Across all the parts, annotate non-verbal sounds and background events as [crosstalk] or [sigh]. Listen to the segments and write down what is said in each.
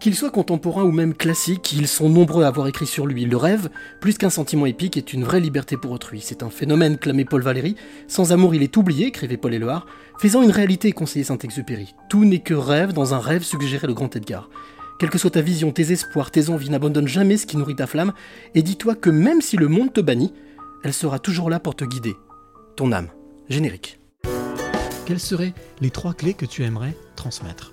Qu'ils soient contemporains ou même classiques, ils sont nombreux à avoir écrit sur lui. Le rêve, plus qu'un sentiment épique, est une vraie liberté pour autrui. C'est un phénomène, clamait Paul Valéry. Sans amour, il est oublié, écrivait Paul Éluard. Faisant une réalité, conseillait Saint-Exupéry. Tout n'est que rêve, dans un rêve, suggérait le grand Edgar. Quelle que soit ta vision, tes espoirs, tes envies, n'abandonne jamais ce qui nourrit ta flamme, et dis-toi que même si le monde te bannit, elle sera toujours là pour te guider. Ton âme. Générique. Quelles seraient les trois clés que tu aimerais transmettre?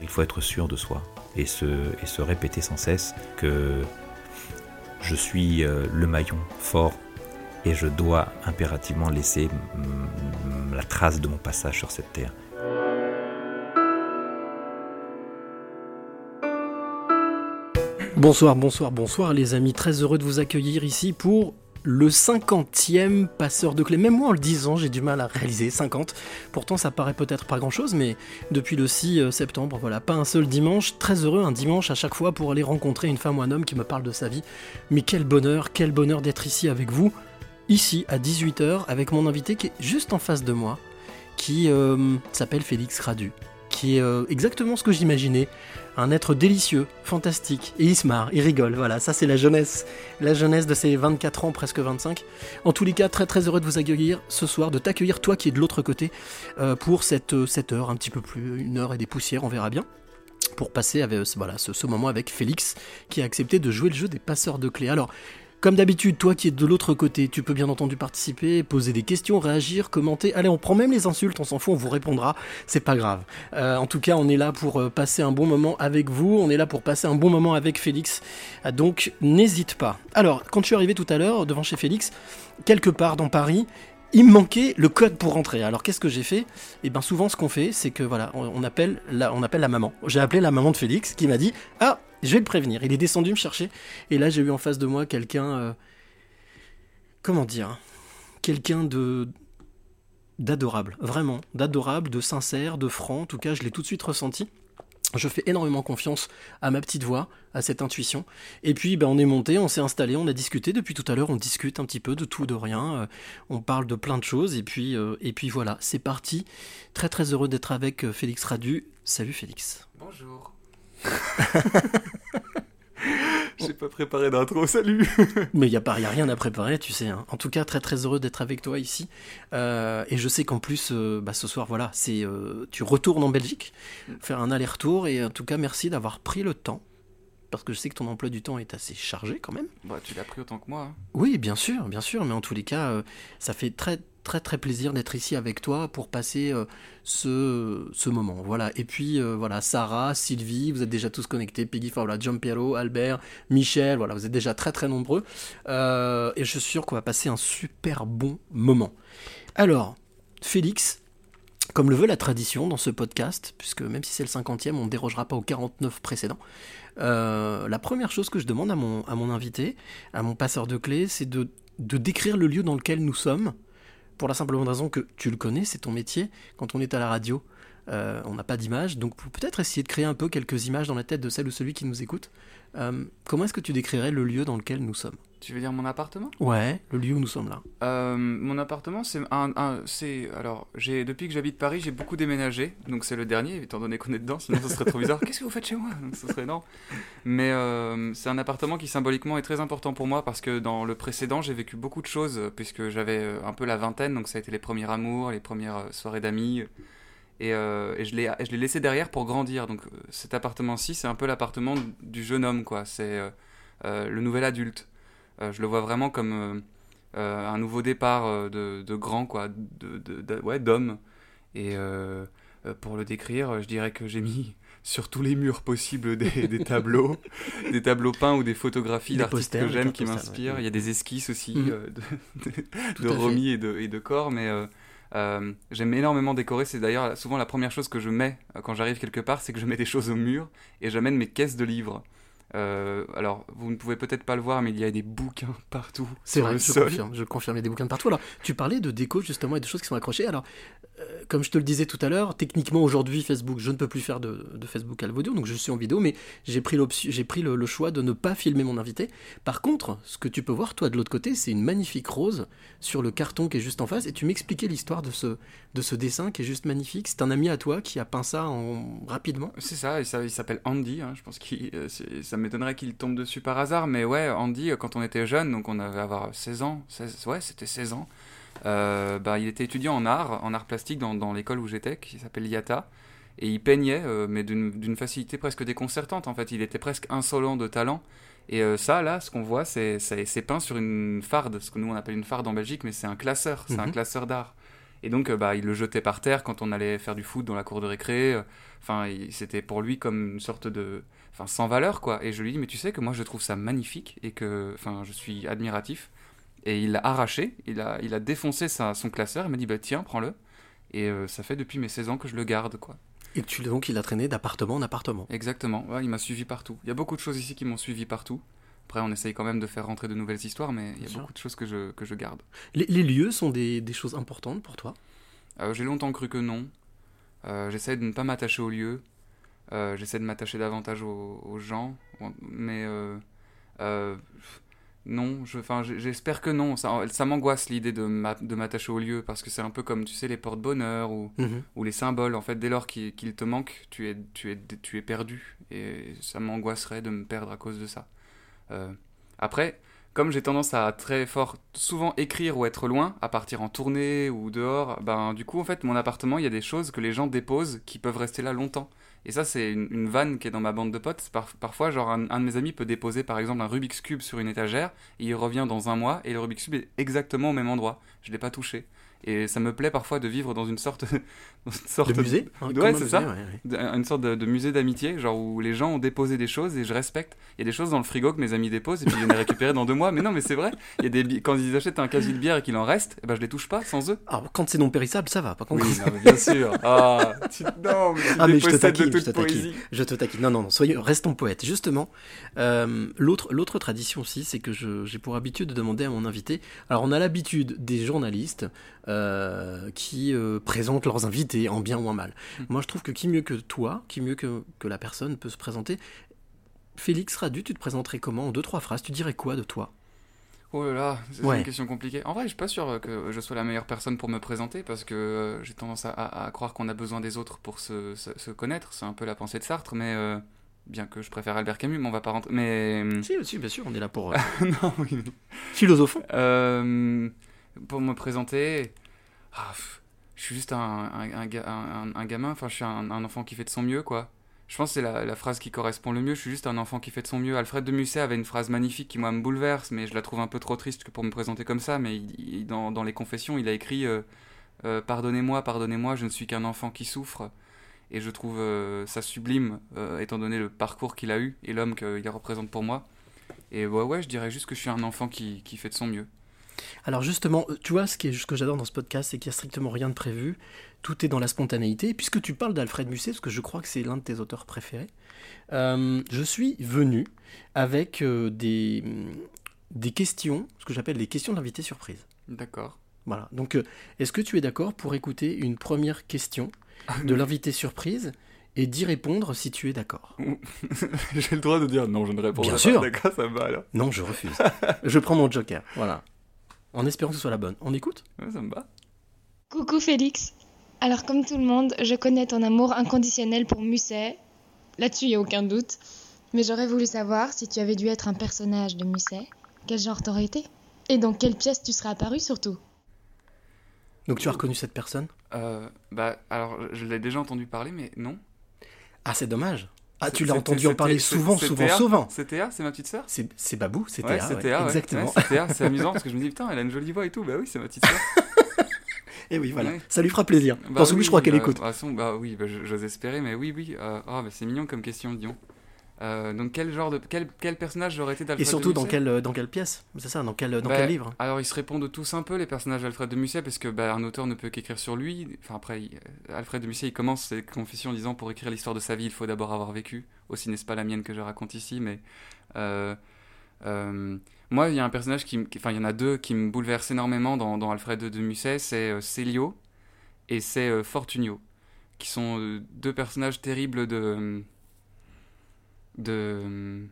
Il faut être sûr de soi et se, répéter sans cesse que je suis euh, le maillon fort et je dois impérativement laisser la trace de mon passage sur cette terre. Bonsoir, bonsoir, bonsoir les amis, très heureux de vous accueillir ici pour le 50e passeur de clés. Même moi en le disant, j'ai du mal à réaliser 50. Pourtant ça paraît peut-être pas grand-chose, mais depuis le 6 septembre, voilà, pas un seul dimanche, très heureux un dimanche à chaque fois pour aller rencontrer une femme ou un homme qui me parle de sa vie. Mais quel bonheur, quel bonheur d'être ici avec vous, ici à 18h, avec mon invité qui est juste en face de moi, qui euh, s'appelle Félix Radu, qui est euh, exactement ce que j'imaginais un être délicieux, fantastique, et il se marre, il rigole, voilà, ça c'est la jeunesse, la jeunesse de ses 24 ans, presque 25. En tous les cas, très très heureux de vous accueillir ce soir, de t'accueillir toi qui es de l'autre côté, euh, pour cette, euh, cette heure, un petit peu plus, une heure et des poussières, on verra bien pour passer avec, voilà, ce, ce moment avec Félix qui a accepté de jouer le jeu des passeurs de clés. Alors, comme d'habitude, toi qui es de l'autre côté, tu peux bien entendu participer, poser des questions, réagir, commenter. Allez, on prend même les insultes, on s'en fout, on vous répondra, c'est pas grave. Euh, en tout cas, on est là pour euh, passer un bon moment avec vous, on est là pour passer un bon moment avec Félix. Ah, donc, n'hésite pas. Alors, quand je suis arrivé tout à l'heure devant chez Félix, quelque part dans Paris, il me manquait le code pour rentrer. Alors qu'est-ce que j'ai fait? Et bien souvent ce qu'on fait, c'est que voilà, on appelle la, on appelle la maman. J'ai appelé la maman de Félix qui m'a dit ah je vais le prévenir. Il est descendu me chercher et là j'ai eu en face de moi quelqu'un, euh, comment dire, quelqu'un de d'adorable, vraiment d'adorable, de sincère, de franc. En tout cas, je l'ai tout de suite ressenti. Je fais énormément confiance à ma petite voix, à cette intuition. Et puis, ben, on est monté, on s'est installé, on a discuté. Depuis tout à l'heure, on discute un petit peu de tout, de rien. Euh, on parle de plein de choses. Et puis, euh, et puis voilà, c'est parti. Très très heureux d'être avec Félix Radu. Salut Félix. Bonjour. [laughs] J'ai pas préparé d'intro, salut [laughs] Mais il n'y a, pas- y a rien à préparer, tu sais. hein. En tout cas, très très heureux d'être avec toi ici. Euh, et je sais qu'en plus, euh, bah, ce soir, voilà, c'est euh, tu retournes en Belgique, faire un aller-retour. Et en tout cas, merci d'avoir pris le temps. Parce que je sais que ton emploi du temps est assez chargé quand même. Bah, tu l'as pris autant que moi. hein. Oui, bien sûr, bien sûr, mais en tous les cas, euh, ça fait très très très plaisir d'être ici avec toi pour passer euh, ce, ce moment. Voilà. Et puis euh, voilà, Sarah, Sylvie, vous êtes déjà tous connectés, Peggy, enfin, voilà, Giampiero, Albert, Michel, voilà, vous êtes déjà très très nombreux. Euh, et je suis sûr qu'on va passer un super bon moment. Alors, Félix, comme le veut la tradition dans ce podcast, puisque même si c'est le 50e, on ne dérogera pas aux 49 précédents, la première chose que je demande à mon, à mon invité, à mon passeur de clés, c'est de, de décrire le lieu dans lequel nous sommes, pour la simple raison que tu le connais, c'est ton métier. Quand on est à la radio, euh, on n'a pas d'image, donc peut-être essayer de créer un peu quelques images dans la tête de celle ou celui qui nous écoute. Euh, comment est-ce que tu décrirais le lieu dans lequel nous sommes? Tu veux dire mon appartement? Ouais, le lieu où nous sommes là. Euh, Mon appartement, c'est un, un- c'est alors j'ai depuis que j'habite Paris, j'ai beaucoup déménagé, donc c'est le dernier, étant donné qu'on est dedans, sinon ce serait trop bizarre. [laughs] Qu'est-ce que vous faites chez moi? Ce serait non. Mais euh, c'est un appartement qui symboliquement est très important pour moi parce que dans le précédent, j'ai vécu beaucoup de choses puisque j'avais euh, un peu la vingtaine, donc ça a été les premiers amours, les premières soirées d'amis. Et, euh, et je l'ai je l'ai laissé derrière pour grandir. Donc cet appartement-ci, c'est un peu l'appartement du jeune homme, quoi. C'est le nouvel adulte. Euh, je le vois vraiment comme euh, euh, un nouveau départ de, de grand, quoi, de, ouais, d'homme. Et pour le décrire, je dirais que j'ai mis [laughs] sur tous les murs possibles des, des [laughs] tableaux, des tableaux peints ou des photographies d'artistes que j'aime, qui m'inspirent. ouais. Il y a des esquisses aussi Mhm. euh, de, [laughs] de. Romy et de, et de mais euh, euh, j'aime énormément décorer. C'est d'ailleurs souvent la première chose que je mets quand j'arrive quelque part, c'est que je mets des choses au mur et j'amène mes caisses de livres. Euh, alors, vous ne pouvez peut-être pas le voir, mais il y a des bouquins [laughs] partout. C'est vrai, le je sol. confirme, je confirme, il y a des bouquins de partout. Alors, tu parlais de déco justement et de choses qui sont accrochées. Alors, euh, comme je te le disais tout à l'heure, techniquement aujourd'hui, Facebook, je ne peux plus faire de, de Facebook à l'audio, donc je suis en vidéo, mais j'ai pris, j'ai pris le, le choix de ne pas filmer mon invité. Par contre, ce que tu peux voir, toi, de l'autre côté, c'est une magnifique rose sur le carton qui est juste en face, et tu m'expliquais l'histoire de ce, de ce dessin qui est juste magnifique. C'est un ami à toi qui a peint ça en... rapidement. C'est ça, il s'appelle Andy. hein, je pense qu'il, euh, ça m'étonnerait qu'il tombe dessus par hasard, mais ouais, Andy, euh, quand on était jeune, donc on avait avoir 16 ans, 16, ouais, c'était 16 ans. euh, bah, il était étudiant en art, en art plastique dans, dans l'école où j'étais, qui s'appelle IATA, et il peignait, euh, mais d'une facilité presque déconcertante. En fait, il était presque insolent de talent. Et euh, ça, là, ce qu'on voit, c'est peint sur une farde, ce que nous on appelle une farde en Belgique, mais c'est un classeur, c'est un Mhm. classeur d'art. Et donc, bah, il le jetait par terre quand on allait faire du foot dans la cour de récré. Enfin, c'était pour lui comme une sorte de, enfin, sans valeur, quoi. Et je lui dis, mais tu sais que moi, je trouve ça magnifique et que, enfin, je suis admiratif. Et il l'a arraché, il a, il a défoncé sa- son classeur. Il m'a dit, bah tiens, prends-le. Et euh, ça fait depuis mes 16 ans que je le garde, quoi. Et tu, donc, il a traîné d'appartement en appartement. Exactement. Ouais, il m'a suivi partout. Il y a beaucoup de choses ici qui m'ont suivi partout. Après, on essaye quand même de faire rentrer de nouvelles histoires, mais il y a sûr. beaucoup de choses que je, que je garde. Les, les lieux sont des, des choses importantes pour toi? Euh, J'ai longtemps cru que non. Euh, J'essaie de ne pas m'attacher aux lieux. Euh, J'essaie de m'attacher davantage aux, aux gens. Mais euh, euh, non, je- enfin, j'- j'espère que non. Ça, ça m'angoisse l'idée de m'a- de m'attacher aux lieux parce que c'est un peu comme, tu sais, les porte-bonheur ou, Mhm. ou les symboles. En fait, dès lors qu'il qu'il te manque, tu es, tu, es, tu es perdu. Et ça m'angoisserait de me perdre à cause de ça. Euh, après, comme j'ai tendance à très fort, souvent écrire ou être loin, à partir en tournée ou dehors, ben du coup, en fait, mon appartement, il y a des choses que les gens déposent qui peuvent rester là longtemps. Et ça, c'est une, vanne qui est dans ma bande de potes. Parfois, genre, un, de mes amis peut déposer, par exemple, un Rubik's Cube sur une étagère, et il revient dans un mois, et le Rubik's Cube est exactement au même endroit. Je l'ai pas touché. Et ça me plaît parfois de vivre dans une sorte, [laughs] dans une sorte De musée hein, Ouais, c'est ça. ouais, ouais. D- Une sorte de, de musée d'amitié, genre où les gens ont déposé des choses et je respecte. Il y a des choses dans le frigo que mes amis déposent et puis viennent les récupérer dans deux mois. Mais non, mais c'est vrai. Il y a des bi- quand ils achètent un casier de bière et qu'il en reste, eh ben je les touche pas sans eux. Alors, quand c'est non périssable, ça va. Par contre, Oui, non, mais bien sûr. Ah, [laughs] tu, non, mais tu Ah, mais je te taquine, de je te taquine. poésie. Je te taquine. Non, non, non, soyons, restons poètes. Justement, euh, l'autre, l'autre tradition aussi, c'est que je- j'ai pour habitude de demander à mon invité. Alors, on a l'habitude des journalistes euh, qui euh, présentent leurs invités en bien ou en mal. Hmm. Moi, je trouve que qui mieux que toi, qui mieux que, que la personne peut se présenter. Félix Radu, tu te présenterais comment en deux, trois phrases? Tu dirais quoi de toi? Oh là là, c'est Ouais. une question compliquée. En vrai, je suis pas sûr que je sois la meilleure personne pour me présenter parce que euh, j'ai tendance à, à- à croire qu'on a besoin des autres pour se, se- se connaître. C'est un peu la pensée de Sartre, mais euh, bien que je préfère Albert Camus, mais on va pas rentrer. Mais Si, si, bien sûr, on est là pour euh, [laughs] non, oui, mais- philosophons. Euh, pour me présenter, ah, je suis juste un, un, un ga- un- un gamin, enfin je suis un, enfant qui fait de son mieux, quoi. Je pense que c'est la, phrase qui correspond le mieux, je suis juste un enfant qui fait de son mieux. Alfred de Musset avait une phrase magnifique qui moi me bouleverse, mais je la trouve un peu trop triste pour me présenter comme ça, mais dans, les confessions, il a écrit euh, euh, Pardonnez-moi, pardonnez-moi, je ne suis qu'un enfant qui souffre ». Et je trouve euh, ça sublime, étant donné le parcours qu'il a eu et l'homme qu'il représente pour moi. Et ouais, ouais, je dirais juste que je suis un enfant qui fait de son mieux. Alors justement, euh, tu vois, ce, qui est, ce que j'adore dans ce podcast, c'est qu'il n'y a strictement rien de prévu. Tout est dans la spontanéité. Et puisque tu parles d'Alfred Musset, parce que je crois que c'est l'un de tes auteurs préférés, euh, je suis venu avec euh, des, des questions, ce que j'appelle les questions d'invité surprise. D'accord. Voilà. Donc, euh, est-ce que tu es d'accord pour écouter une première question de [laughs] l'invité surprise et d'y répondre si tu es d'accord? J'ai le droit de dire non, je ne Bien pas. sûr. D'accord, ça va alors. Non, je refuse. je prends mon joker. Voilà. En espérant que ce soit la bonne. On écoute Ouais, ça me va. Coucou Félix. Alors comme tout le monde, je connais ton amour inconditionnel pour Musset. Là-dessus, il n'y a aucun doute. Mais j'aurais voulu savoir si tu avais dû être un personnage de Musset, quel genre t'aurais été? Et dans quelle pièce tu serais apparu surtout? Donc, tu as reconnu cette personne? Euh, bah, alors, je l'ai déjà entendu parler, mais non. Ah, c'est dommage. Ah, tu l'as entendu en parler souvent, souvent, Théa souvent. C'est Théa, c'est ma petite sœur C'est Babou, c'est Ouais, Théa, c'est ouais, Théa, ouais. exactement. Ouais, c'est amusant parce que je me dis, putain, elle a une jolie voix et tout. Bah oui, c'est ma petite sœur. [laughs] Et oui, voilà. Ça lui fera plaisir. Bah Parce que oui, oui, je crois qu'elle bah, écoute. de toute façon, bah oui, bah, j'ose espérer, mais oui, oui. euh, ah, bah, c'est mignon comme question, disons. Euh, donc quel genre de quel, quel personnage j'aurais été Et d'Alfred de surtout, dans Musset quelle, euh, dans quelle pièce? C'est ça, dans quel, dans Bah, quel livre? Alors ils se répondent tous un peu les personnages d'Alfred de Musset parce que bah, un auteur ne peut qu'écrire sur lui. Enfin après il- euh, Alfred de Musset il commence ses confessions en disant pour écrire l'histoire de sa vie il faut d'abord avoir vécu. Aussi n'est-ce pas la mienne que je raconte ici mais euh, euh, moi il y a un personnage qui, enfin il y en a deux qui me bouleversent énormément dans, dans Alfred de Musset c'est Célio et c'est Fortunio qui sont deux personnages terribles de de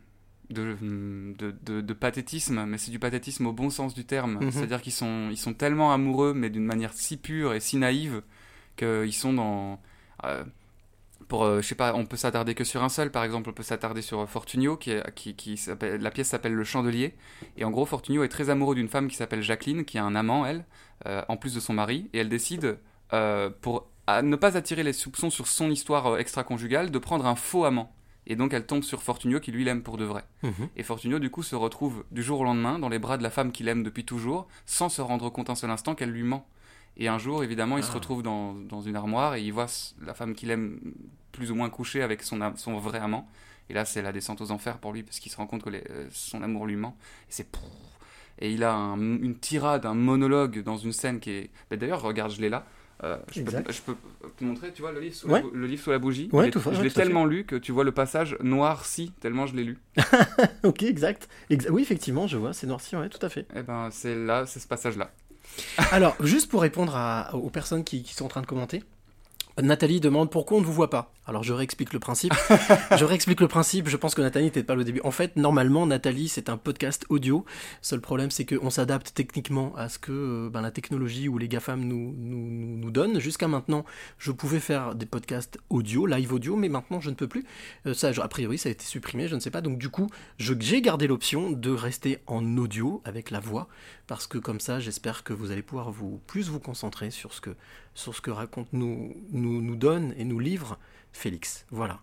de, de, de- pathétisme, mais c'est du pathétisme au bon sens du terme. Mhm. C'est-à-dire qu'ils sont, ils sont tellement amoureux, mais d'une manière si pure et si naïve, qu'ils sont dans... euh, pour, euh, je sais pas, on peut s'attarder que sur un seul, par exemple, on peut s'attarder sur euh, Fortunio, qui, est- qui, qui s'appelle, la pièce s'appelle Le Chandelier, et en gros, Fortunio est très amoureux d'une femme qui s'appelle Jacqueline, qui a un amant, elle, euh, en plus de son mari, et elle décide, euh, pour à ne pas attirer les soupçons sur son histoire extra-conjugale, de prendre un faux amant. Et donc elle tombe sur Fortunio qui lui l'aime pour de vrai. Mhm. Et Fortunio du coup se retrouve du jour au lendemain dans les bras de la femme qu'il aime depuis toujours, sans se rendre compte un seul instant qu'elle lui ment. Et un jour, évidemment, il se Ah. retrouve dans, dans une armoire et il voit la femme qu'il aime plus ou moins couchée avec son, son vrai amant. Et là, c'est la descente aux enfers pour lui parce qu'il se rend compte que les- euh, son amour lui ment. Et c'est et il a un- une tirade, un monologue dans une scène qui est. Mais D'ailleurs, regarde, je l'ai là. Euh, je, peux, Exact. je peux te montrer, tu vois, le livre sous, Ouais. la, le livre sous la bougie. Ouais, je l'ai- tout à fait, je ouais, l'ai tout à fait. tellement lu que tu vois le passage noirci, tellement je l'ai lu. [laughs] ok, exact. Exa- oui, effectivement, je vois, c'est noirci, ouais, tout à fait. Et ben, c'est là, c'est ce passage-là. [laughs] Alors, juste pour répondre à- aux personnes qui, qui sont en train de commenter, Nathalie demande pourquoi on ne vous voit pas? Alors je réexplique le principe. [laughs] je réexplique le principe. Je pense que Nathalie n'était pas là au début. En fait, normalement, Nathalie, c'est un podcast audio. Seul problème, c'est qu'on s'adapte techniquement à ce que euh, ben, la technologie ou les GAFAM nous, nous, donnent. Jusqu'à maintenant, je pouvais faire des podcasts audio, live audio, mais maintenant, je ne peux plus. Euh, ça, a priori, ça a été supprimé, je ne sais pas. Donc du coup, j'ai gardé l'option de rester en audio avec la voix, parce que comme ça, j'espère que vous allez pouvoir vous plus vous concentrer sur ce que sur ce que raconte nous, nous, nous donne et nous livre Félix. Voilà.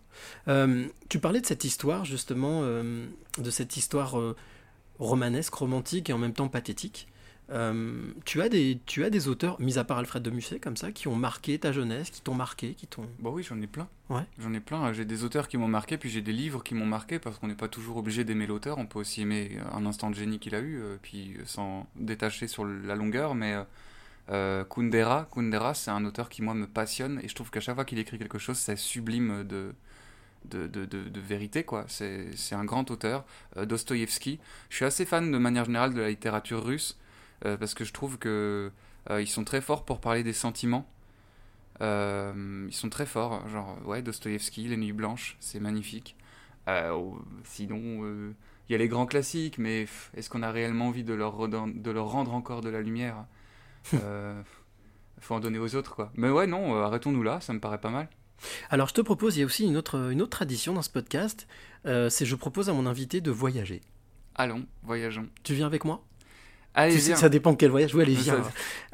Euh, tu parlais de cette histoire, justement, euh, de cette histoire euh, romanesque, romantique et en même temps pathétique. Tu, as des, tu as des auteurs, mis à part Alfred de Musset, comme ça, qui ont marqué ta jeunesse, qui t'ont marqué, qui t'ont... Bah oui, j'en ai plein. Ouais. J'en ai plein. J'ai des auteurs qui m'ont marqué, puis j'ai des livres qui m'ont marqué, parce qu'on n'est pas toujours obligé d'aimer l'auteur. On peut aussi aimer un instant de génie qu'il a eu, puis s'en détacher sur la longueur. Mais euh, Kundera, Kundera, c'est un auteur qui, moi, me passionne, et je trouve qu'à chaque fois qu'il écrit quelque chose, c'est sublime de, vérité, quoi. C'est un grand auteur. Euh, Dostoïevski. Je suis assez fan, de manière générale, de la littérature russe, euh, parce que je trouve que euh, ils sont très forts pour parler des sentiments. Ils sont très forts, genre ouais, Dostoïevski, Les Nuits Blanches, c'est magnifique. Oh, sinon, il y a les grands classiques, mais est-ce qu'on a réellement envie de leur rendre encore de la lumière? [laughs] euh, Faut en donner aux autres, quoi. Mais ouais, non, euh, arrêtons-nous là, ça me paraît pas mal. Alors je te propose, il y a aussi une autre, une autre tradition dans ce podcast, euh, c'est je propose à mon invité de voyager. Allons, voyageons. Tu viens avec moi? Allez, Tu sais viens. ça dépend de quel voyage. Oui, allez, viens.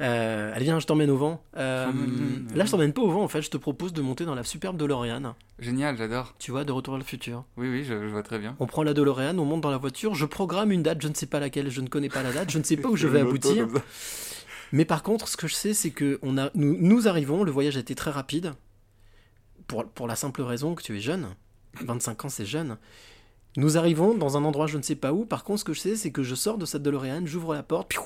Euh, allez, viens, je t'emmène au vent. Euh, Mmh. là, je t'emmène pas au vent, en fait. Je te propose de monter dans la superbe DeLorean. Génial, j'adore. Tu vois, de retour vers le futur. Oui, oui, je, je vois très bien. On prend la DeLorean, on monte dans la voiture, je programme une date, je ne sais pas laquelle, je ne connais pas la date, je ne sais pas où [laughs] je vais aboutir. Mais par contre, ce que je sais, c'est que on a, nous, nous arrivons, le voyage a été très rapide, pour, pour la simple raison que tu es jeune. 25 ans, c'est jeune. Nous arrivons dans un endroit je ne sais pas où. Par contre, ce que je sais, c'est que je sors de cette DeLorean, j'ouvre la porte, piou,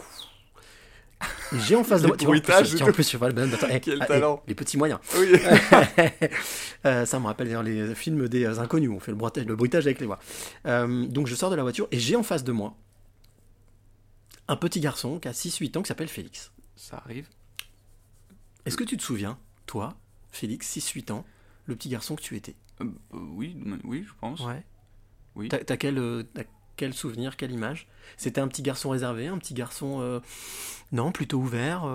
et j'ai en face de moi. tu vois, en plus, tiens, en tu vois, ben, attends, eh, Quel ah, eh, talent. les petits moyens. Oui. [laughs] Euh, ça me rappelle les films des euh, inconnus, on fait le bruitage, le bruitage avec les voix. Euh, donc je sors de la voiture et j'ai en face de moi un petit garçon qui a 6-8 ans qui s'appelle Félix. Ça arrive. Est-ce que tu te souviens, toi, Félix, 6-8 ans, le petit garçon que tu étais? Euh, euh, oui, oui, je pense. Ouais. Oui. T'as t'as quel, euh, t'as quel souvenir, quelle image? C'était un petit garçon réservé, un petit garçon... euh, Non, plutôt ouvert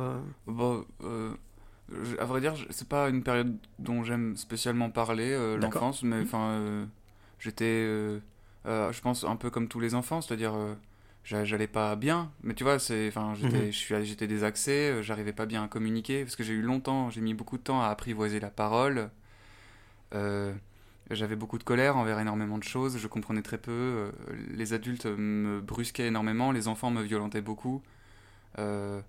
Bon, je- à vrai dire, c'est pas une période dont j'aime spécialement parler, l'enfance, mais Mhm. enfin, j'étais, je pense, un peu comme tous les enfants, c'est-à-dire, j'allais pas bien, mais tu vois, c'est, enfin, j'étais, je suis, j'étais désaxé, euh, j'arrivais pas bien à communiquer, parce que j'ai eu longtemps, j'ai mis beaucoup de temps à apprivoiser la parole. Euh, j'avais beaucoup de colère envers énormément de choses, je comprenais très peu, euh, les adultes me brusquaient énormément, les enfants me violentaient beaucoup. Euh,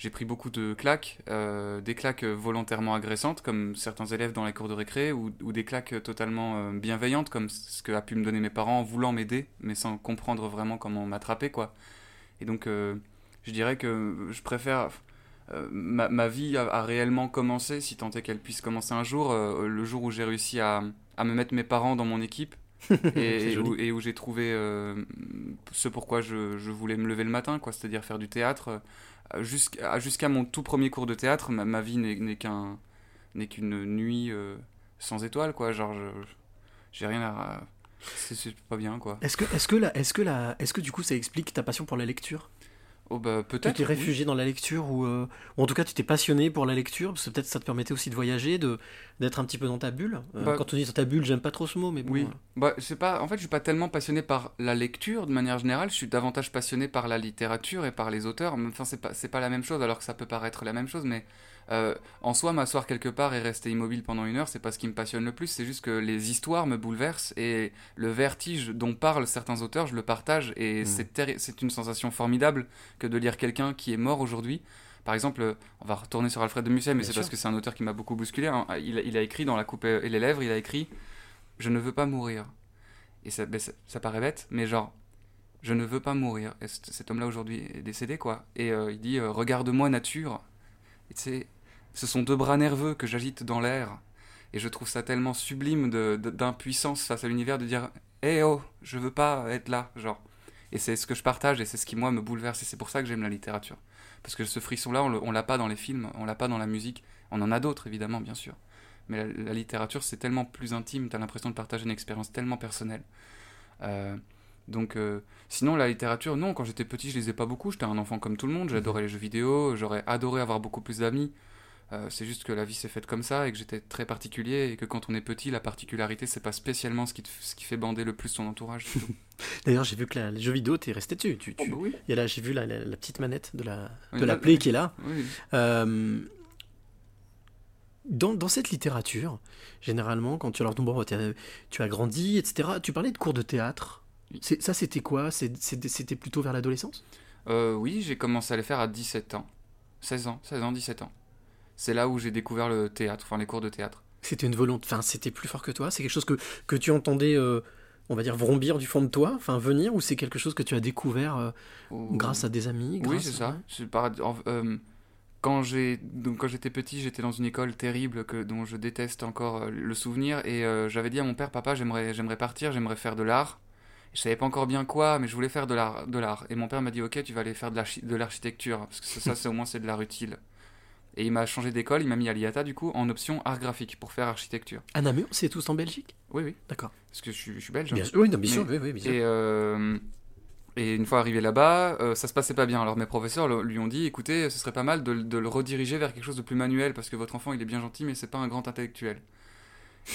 j'ai pris beaucoup de claques, euh, des claques volontairement agressantes, comme certains élèves dans les cours de récré, ou, des claques totalement euh, bienveillantes, comme ce que a pu me donner mes parents en voulant m'aider, mais sans comprendre vraiment comment m'attraper, quoi. Et donc, euh, je dirais que je préfère. ma, ma vie a, a réellement commencé, si tant est qu'elle puisse commencer un jour, le jour où j'ai réussi à, à me mettre mes parents dans mon équipe [laughs] et, où, j'ai trouvé euh, ce pourquoi je, je voulais me lever le matin, quoi, c'est-à-dire faire du théâtre. Euh, Jusqu'à mon tout premier cours de théâtre, ma, ma vie n'est n'est qu'un n'est qu'une nuit euh, sans étoiles, quoi. Genre, j'ai rien à. C'est pas bien, quoi. Est-ce que, est-ce que, la, est-ce que, la, est-ce que du coup ça explique ta passion pour la lecture? Oh, bah, Tu peut-être. t'es oui. réfugié dans la lecture ou, euh, ou en tout cas tu t'es passionné pour la lecture parce que peut-être ça te permettait aussi de voyager, de d'être un petit peu dans ta bulle. Euh, Bah, quand on dit dans ta bulle, j'aime pas trop ce mot, mais bon. Oui. euh, Bah, c'est pas. En fait, je suis pas tellement passionné par la lecture de manière générale. Je suis davantage passionné par la littérature et par les auteurs. Enfin, c'est pas, c'est pas la même chose, alors que ça peut paraître la même chose. Mais euh, en soi, m'asseoir quelque part et rester immobile pendant une heure, c'est pas ce qui me passionne le plus. C'est juste que les histoires me bouleversent et le vertige dont parlent certains auteurs, je le partage et Mm. c'est une sensation formidable que de lire quelqu'un qui est mort aujourd'hui. Par exemple, on va retourner sur Alfred de Musset, mais c'est parce que c'est un auteur qui m'a beaucoup bousculé. hein. Il, a- il a écrit dans La coupe et les lèvres, il a écrit Je ne veux pas mourir. Et ça, ben, ça, ça paraît bête, mais genre, je ne veux pas mourir. Et cet, cet homme-là aujourd'hui est décédé, quoi. Et euh, il dit euh, Regarde-moi, nature. Et tu sais, ce sont deux bras nerveux que j'agite dans l'air. Et je trouve ça tellement sublime d'impuissance face à l'univers de dire Eh oh, je veux pas être là, genre. Et c'est ce que je partage et c'est ce qui, moi, me bouleverse. Et c'est pour ça que j'aime la littérature. Parce que ce frisson-là, on l'a pas dans les films, on l'a pas dans la musique. On en a d'autres, évidemment, bien sûr. Mais la, la littérature, c'est tellement plus intime, t'as l'impression de partager une expérience tellement personnelle. Euh, donc, euh, sinon, la littérature, non, quand j'étais petit, je lisais pas beaucoup. J'étais un enfant comme tout le monde, j'adorais les jeux vidéo, j'aurais adoré avoir beaucoup plus d'amis. Euh, c'est juste que la vie s'est faite comme ça et que j'étais très particulier et que quand on est petit, la particularité, c'est pas spécialement ce qui, te- ce qui fait bander le plus son entourage. [laughs] D'ailleurs, j'ai vu que la- les jeux vidéo, t'es resté dessus. Tu, tu- Oh, bah oui. y a là, j'ai vu la, la- la petite manette de la, Oui, de la Play qui est là. Oui. Euh, dans, dans cette littérature, généralement, quand tu dis, bon, tu as grandi, etc., tu parlais de cours de théâtre. Ça, c'était quoi? C'était plutôt vers l'adolescence? Euh, oui, j'ai commencé à les faire à 17 ans. 16 ans, 16 ans, 17 ans. C'est là où j'ai découvert le théâtre, enfin les cours de théâtre. C'était une volonté, enfin, c'était plus fort que toi? C'est quelque chose que, que tu entendais, euh, on va dire, vrombir du fond de toi, enfin, venir, ou c'est quelque chose que tu as découvert euh, grâce à des amis Oui, grâce c'est à- ça. C'est par- en- euh, quand j'ai donc quand j'étais petit, j'étais dans une école terrible que dont je déteste encore euh, le souvenir et euh, j'avais dit à mon père, papa, j'aimerais j'aimerais partir, j'aimerais faire de l'art. Je savais pas encore bien quoi, mais je voulais faire de l'art, de l'art. Et mon père m'a dit, ok, tu vas aller faire de l'archi- de l'architecture parce que ça, ça, c'est au moins c'est de l'art utile. Et il m'a changé d'école, il m'a mis à l'IATA du coup en option art graphique pour faire architecture. À Namur, c'est tous en Belgique Oui, oui. D'accord. Parce que je suis, je suis belge. Bien hein. sûr, oui, non, bien sûr, Mais- oui, oui, bien sûr. Et, euh, et une fois arrivé là-bas, euh, ça se passait pas bien. Alors mes professeurs le- lui ont dit, écoutez, ce serait pas mal de, de le rediriger vers quelque chose de plus manuel parce que votre enfant il est bien gentil mais c'est pas un grand intellectuel.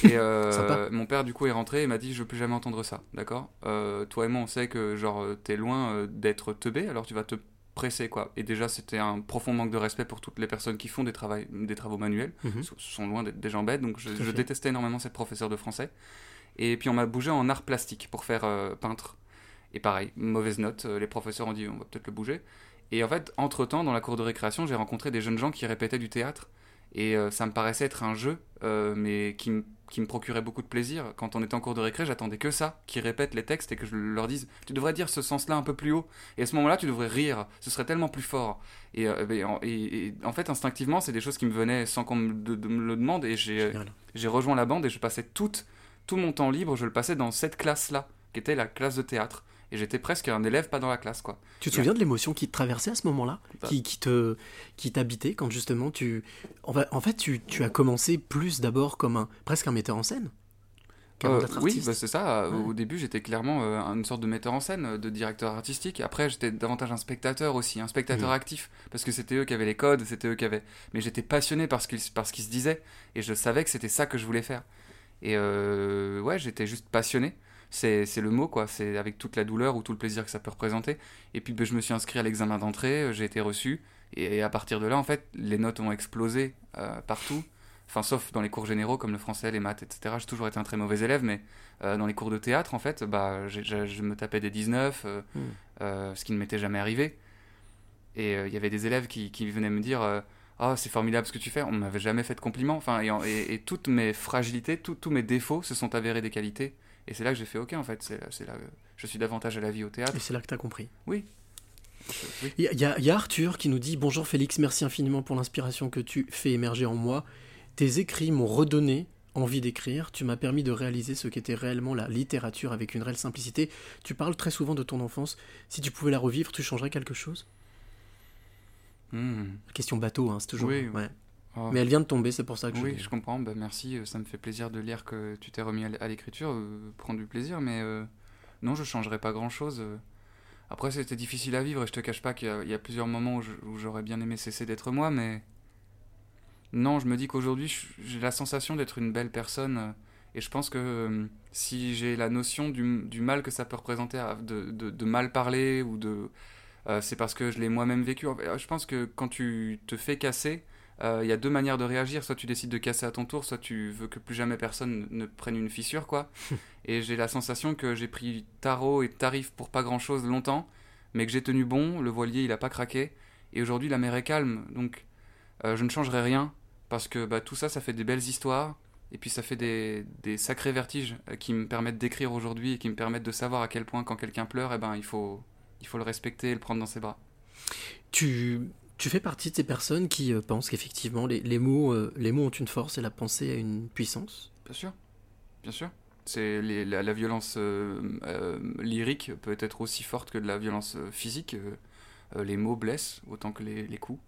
Et [laughs] euh, mon père du coup est rentré et m'a dit, je veux plus jamais entendre ça, d'accord? Euh, Toi et moi on sait que genre euh, t'es loin d'être teubé, alors tu vas te presser quoi. Et déjà c'était un profond manque de respect pour toutes les personnes qui font des, travail, des travaux manuels. Mhm. Ce sont loin d'être des gens bêtes, donc je, détestais énormément cette professeure de français. Et puis on m'a bougé en art plastique pour faire euh, peintre. Et pareil, mauvaise note, euh, les professeurs ont dit on va peut-être le bouger. Et en fait, entre-temps, dans la cour de récréation, j'ai rencontré des jeunes gens qui répétaient du théâtre. Et euh, ça me paraissait être un jeu, euh, mais qui, me- qui me procurait beaucoup de plaisir. Quand on était en cours de récré, j'attendais que ça, qu'ils répètent les textes et que je leur dise Tu devrais dire ce sens-là un peu plus haut. Et à ce moment-là, tu devrais rire. Ce serait tellement plus fort. Et, euh, et en- et- et en fait, instinctivement, c'est des choses qui me venaient sans qu'on me, de- de me le demande. Et j'ai rejoint la bande et je passais toute, tout mon temps libre, je le passais dans cette classe-là, qui était la classe de théâtre. Et j'étais presque un élève pas dans la classe, quoi. Tu te Et- souviens de l'émotion qui te traversait à ce moment-là Bah. qui, qui te qui t'habitait quand justement tu en fait tu, tu as commencé plus d'abord comme un presque un metteur en scène Euh, oui, bah, c'est ça. Ouais. Au début, j'étais clairement euh, une sorte de metteur en scène, de directeur artistique. Après, j'étais davantage un spectateur aussi, un spectateur Mhm. actif, parce que c'était eux qui avaient les codes, c'était eux qui avaient. Mais j'étais passionné par ce qu'ils par ce qu'ils se disaient, et je savais que c'était ça que je voulais faire. Et euh, ouais, j'étais juste passionné. C'est c'est le mot, quoi. C'est avec toute la douleur ou tout le plaisir que ça peut représenter. Et puis, ben, je me suis inscrit à l'examen d'entrée, euh, j'ai été reçu, et, et à partir de là, en fait, les notes ont explosé euh, partout. Enfin, sauf dans les cours généraux comme le français, les maths, etc. J'ai toujours été un très mauvais élève, mais euh, dans les cours de théâtre, en fait, bah, je me tapais des 19, euh, Mm. euh, ce qui ne m'était jamais arrivé. Et il y avait des élèves qui, qui venaient me dire euh, Oh, c'est formidable ce que tu fais. On ne m'avait jamais fait de compliments. Enfin, et, et- et toutes mes fragilités, tous mes défauts se sont avérés des qualités. Et c'est là que j'ai fait Ok, en fait, c'est là, je suis davantage à la vie au théâtre. Et c'est là que tu as compris. Oui. Oui. Il y, a- y y Arthur qui nous dit Bonjour Félix, merci infiniment pour l'inspiration que tu fais émerger en moi. Tes écrits m'ont redonné envie d'écrire. Tu m'as permis de réaliser ce qu'était réellement la littérature avec une réelle simplicité. Tu parles très souvent de ton enfance. Si tu pouvais la revivre, tu changerais quelque chose? Hmm. Question bateau, hein, c'est toujours. Oui. ouais. Oh. Mais elle vient de tomber, c'est pour ça que Oui, je. dis. je comprends. Bah, merci. euh, Ça me fait plaisir de lire que tu t'es remis à l'écriture. euh, prends du plaisir, mais euh, non, je changerais pas grand-chose. euh. Après, c'était difficile à vivre et je te cache pas qu'il y a- il y, a plusieurs moments où j'aurais bien aimé cesser d'être moi, mais non, je me dis qu'aujourd'hui, j'ai la sensation d'être une belle personne et je pense que euh, si j'ai la notion du, du mal que ça peut représenter de, de- de mal parler ou de... c'est parce que je l'ai moi-même vécu. Je pense que quand tu te fais casser, euh, il y a deux manières de réagir. Soit tu décides de casser à ton tour, soit tu veux que plus jamais personne ne prenne une fissure, quoi. [laughs] et j'ai la sensation que j'ai pris tarot et tarif pour pas grand-chose longtemps, mais que j'ai tenu bon. Le voilier, il a pas craqué. Et aujourd'hui, la mer est calme. Donc, euh, je ne changerai rien parce que bah, tout ça, ça fait des belles histoires. Et puis ça fait des, des sacrés vertiges euh, qui me permettent d'écrire aujourd'hui et qui me permettent de savoir à quel point quand quelqu'un pleure, eh ben, il, faut, il faut le respecter et le prendre dans ses bras. Tu, tu fais partie de ces personnes qui euh, pensent qu'effectivement les, les mots, euh, les mots ont une force et la pensée a une puissance. Bien sûr, bien sûr. C'est la, la violence euh, lyrique peut être aussi forte que de la violence physique. Les mots blessent autant que les, les coups.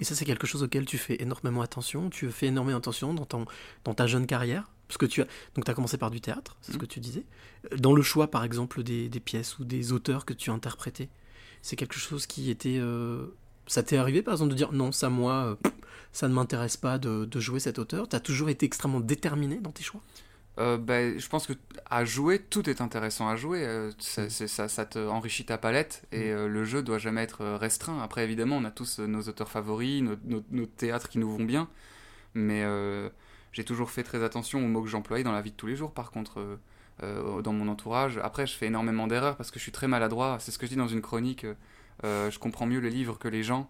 Et ça, c'est quelque chose auquel tu fais énormément attention. Tu fais énormément attention dans, ton, dans ta jeune carrière. Parce que tu as, donc as commencé par du théâtre, c'est ce Mhm. que tu disais. Dans le choix, par exemple, des, des pièces ou des auteurs que tu as interprétés, c'est quelque chose qui était. euh, ça t'est arrivé, par exemple, de dire non, ça, moi, euh, ça ne m'intéresse pas de, de jouer cet auteur? Tu as toujours été extrêmement déterminé dans tes choix? Euh, ben, je pense que à jouer, tout est intéressant à jouer. euh, ça, c'est- ça, ça te enrichit ta palette et euh, le jeu doit jamais être restreint. Après, évidemment, on a tous nos auteurs favoris, nos, nos- nos théâtres qui nous vont bien, mais j'ai toujours fait très attention aux mots que j'employais dans la vie de tous les jours. Par contre, dans mon entourage, après, je fais énormément d'erreurs parce que je suis très maladroit. C'est ce que je dis dans une chronique. Euh, je comprends mieux les livres que les gens.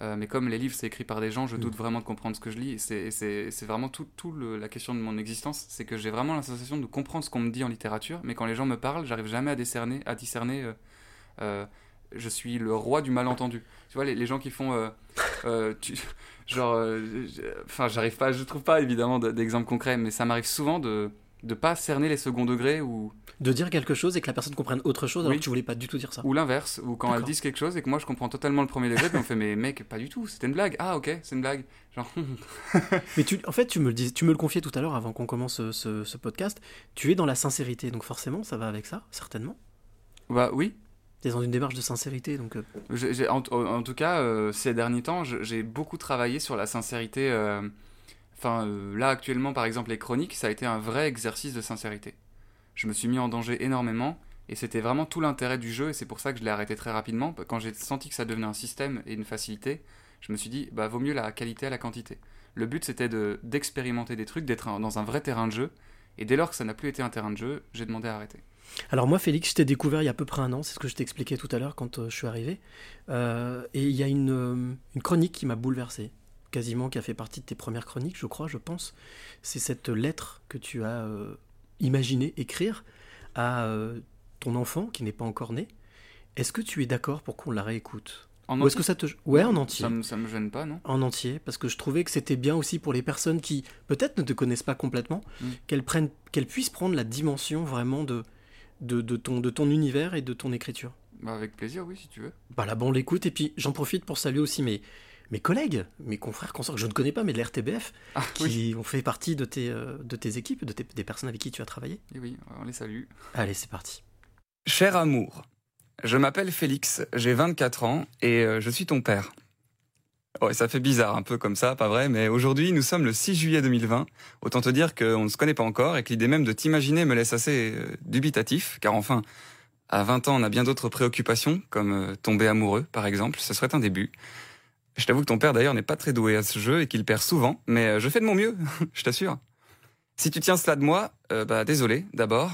Euh, mais comme les livres c'est écrit par des gens, je doute vraiment de comprendre ce que je lis. C'est- vraiment tout, tout le- la question de mon existence. C'est que j'ai vraiment la sensation de comprendre ce qu'on me dit en littérature, mais quand les gens me parlent, j'arrive jamais à décerner, à discerner. euh, euh, je suis le roi du malentendu. Tu vois, les, les gens qui font. tu- [laughs] genre. Enfin, j'arrive pas, je trouve pas évidemment de- d'exemple concret, mais ça m'arrive souvent de de pas cerner les seconds degrés ou De dire quelque chose et que la personne comprenne autre chose alors Oui. que tu voulais pas du tout dire ça. ou l'inverse, ou quand elles disent quelque chose et que moi je comprends totalement le premier degré, puis on fait mais mec, pas du tout, c'était une blague. Ah ok, c'est une blague. Genre [laughs] Mais tu, en fait, tu me le dis, tu me le confiais tout à l'heure avant qu'on commence ce, ce- ce podcast. Tu es dans la sincérité, donc forcément, ça va avec ça, certainement. bah oui. Tu es dans une démarche de sincérité, donc euh, en, en tout cas, euh, ces derniers temps, j'ai beaucoup travaillé sur la sincérité. euh, Enfin, euh, là actuellement, par exemple, les chroniques, ça a été un vrai exercice de sincérité. Je me suis mis en danger énormément, et c'était vraiment tout l'intérêt du jeu, et c'est pour ça que je l'ai arrêté très rapidement. Quand j'ai senti que ça devenait un système et une facilité, je me suis dit, bah vaut mieux la qualité à la quantité. Le but, c'était de- d'expérimenter des trucs, d'être dans un vrai terrain de jeu, et dès lors que ça n'a plus été un terrain de jeu, j'ai demandé à arrêter. Alors moi, Félix, je t'ai découvert il y a à peu près un an, c'est ce que je t'expliquais tout à l'heure quand euh, je suis arrivé. Euh, et il y a une chronique qui m'a bouleversé, quasiment qui a fait partie de tes premières chroniques, je crois, je pense. C'est cette lettre que tu as euh, imaginé écrire à euh, ton enfant qui n'est pas encore né. Est-ce que tu es d'accord pour qu'on la réécoute? En Ou est-ce entier que ça te... Ouais, en entier. Ça me, ça me gêne pas, non? En entier, parce que je trouvais que c'était bien aussi pour les personnes qui peut-être ne te connaissent pas complètement, Mm. qu'elles prennent, qu'elles puissent prendre la dimension vraiment de, de, de ton, de ton univers et de ton écriture. Bah, Avec plaisir, oui, si tu veux. Bah là-bas, on l'écoute, et puis j'en profite pour saluer aussi mes, mes collègues, mes confrères, consorts que je ne connais pas, mais de l'RTBF, Ah qui oui, ont fait partie de tes, euh, de tes équipes, de tes, des personnes avec qui tu as travaillé. oui, oui, on les salue. Allez, c'est parti. Cher amour, je m'appelle Félix, j'ai 24 ans et euh, je suis ton père. Ouais, ça fait bizarre un peu comme ça, pas vrai, mais aujourd'hui nous sommes le 6 juillet 2020. Autant te dire qu'on ne se connaît pas encore et que l'idée même de t'imaginer me laisse assez euh, dubitatif, car enfin, à 20 ans on a bien d'autres préoccupations, comme tomber amoureux par exemple, ce serait un début. Je t'avoue que ton père d'ailleurs n'est pas très doué à ce jeu et qu'il perd souvent, mais euh, je fais de mon mieux, [laughs] je t'assure. Si tu tiens cela de moi, euh, bah désolé d'abord.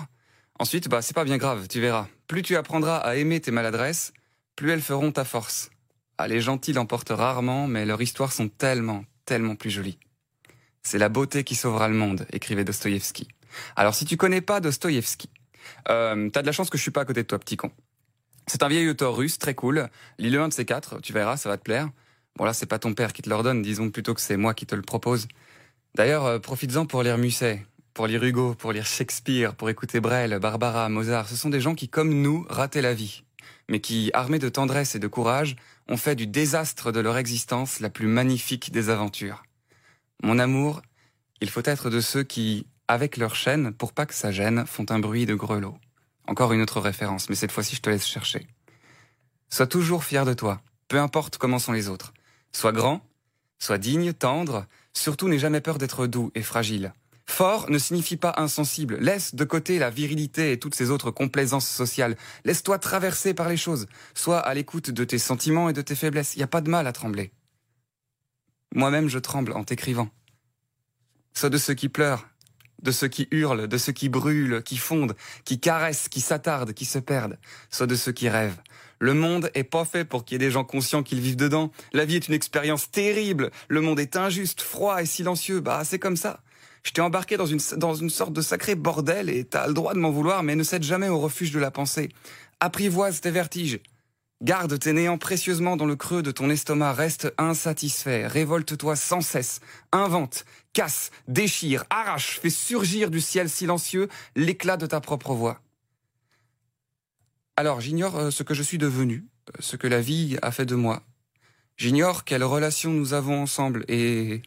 Ensuite, bah c'est pas bien grave, tu verras. Plus tu apprendras à aimer tes maladresses, plus elles feront ta force. Ah, les gentils l'emportent rarement, mais leurs histoires sont tellement, tellement plus jolies. C'est la beauté qui sauvera le monde, écrivait Dostoïevski. Alors si tu connais pas Dostoïevski, euh, t'as de la chance que je suis pas à côté de toi, petit con. C'est un vieil auteur russe, très cool. Lis-le un de ces quatre, tu verras, ça va te plaire. Bon là, c'est pas ton père qui te l'ordonne, disons plutôt que c'est moi qui te le propose. D'ailleurs, euh, profites-en pour lire Musset, pour lire Hugo, pour lire Shakespeare, pour écouter Brel, Barbara, Mozart. Ce sont des gens qui, comme nous, rataient la vie, mais qui, armés de tendresse et de courage, ont fait du désastre de leur existence la plus magnifique des aventures. Mon amour, il faut être de ceux qui, avec leur chaîne, pour pas que ça gêne, font un bruit de grelot. Encore une autre référence, mais cette fois-ci je te laisse chercher. Sois toujours fier de toi, peu importe comment sont les autres. Sois grand, sois digne, tendre, surtout n'aie jamais peur d'être doux et fragile. Fort ne signifie pas insensible. Laisse de côté la virilité et toutes ces autres complaisances sociales. Laisse-toi traverser par les choses. Sois à l'écoute de tes sentiments et de tes faiblesses. Il n'y a pas de mal à trembler. Moi-même, je tremble en t'écrivant. Sois de ceux qui pleurent, de ceux qui hurlent, de ceux qui brûlent, qui fondent, qui caressent, qui s'attardent, qui se perdent. Sois de ceux qui rêvent. Le monde est pas fait pour qu'il y ait des gens conscients qu'ils vivent dedans. La vie est une expérience terrible. Le monde est injuste, froid et silencieux. Bah, c'est comme ça. Je t'ai embarqué dans une, dans une sorte de sacré bordel et t'as le droit de m'en vouloir, mais ne cède jamais au refuge de la pensée. Apprivoise tes vertiges. Garde tes néants précieusement dans le creux de ton estomac, reste insatisfait, révolte-toi sans cesse, invente, casse, déchire, arrache, fais surgir du ciel silencieux l'éclat de ta propre voix. Alors j'ignore euh, ce que je suis devenu, euh, ce que la vie a fait de moi. J'ignore quelle relation nous avons ensemble et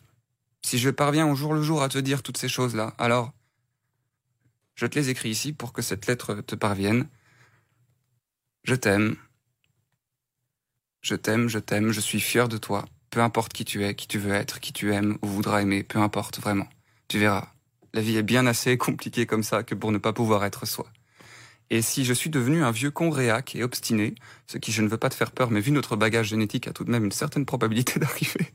si je parviens au jour le jour à te dire toutes ces choses-là, alors je te les écris ici pour que cette lettre te parvienne. Je t'aime. Je t'aime, je t'aime, je suis fier de toi. Peu importe qui tu es, qui tu veux être, qui tu aimes ou voudras aimer, peu importe vraiment. Tu verras. La vie est bien assez compliquée comme ça que pour ne pas pouvoir être soi. Et si je suis devenu un vieux con réac et obstiné, ce qui je ne veux pas te faire peur, mais vu notre bagage génétique a tout de même une certaine probabilité [laughs] d'arriver,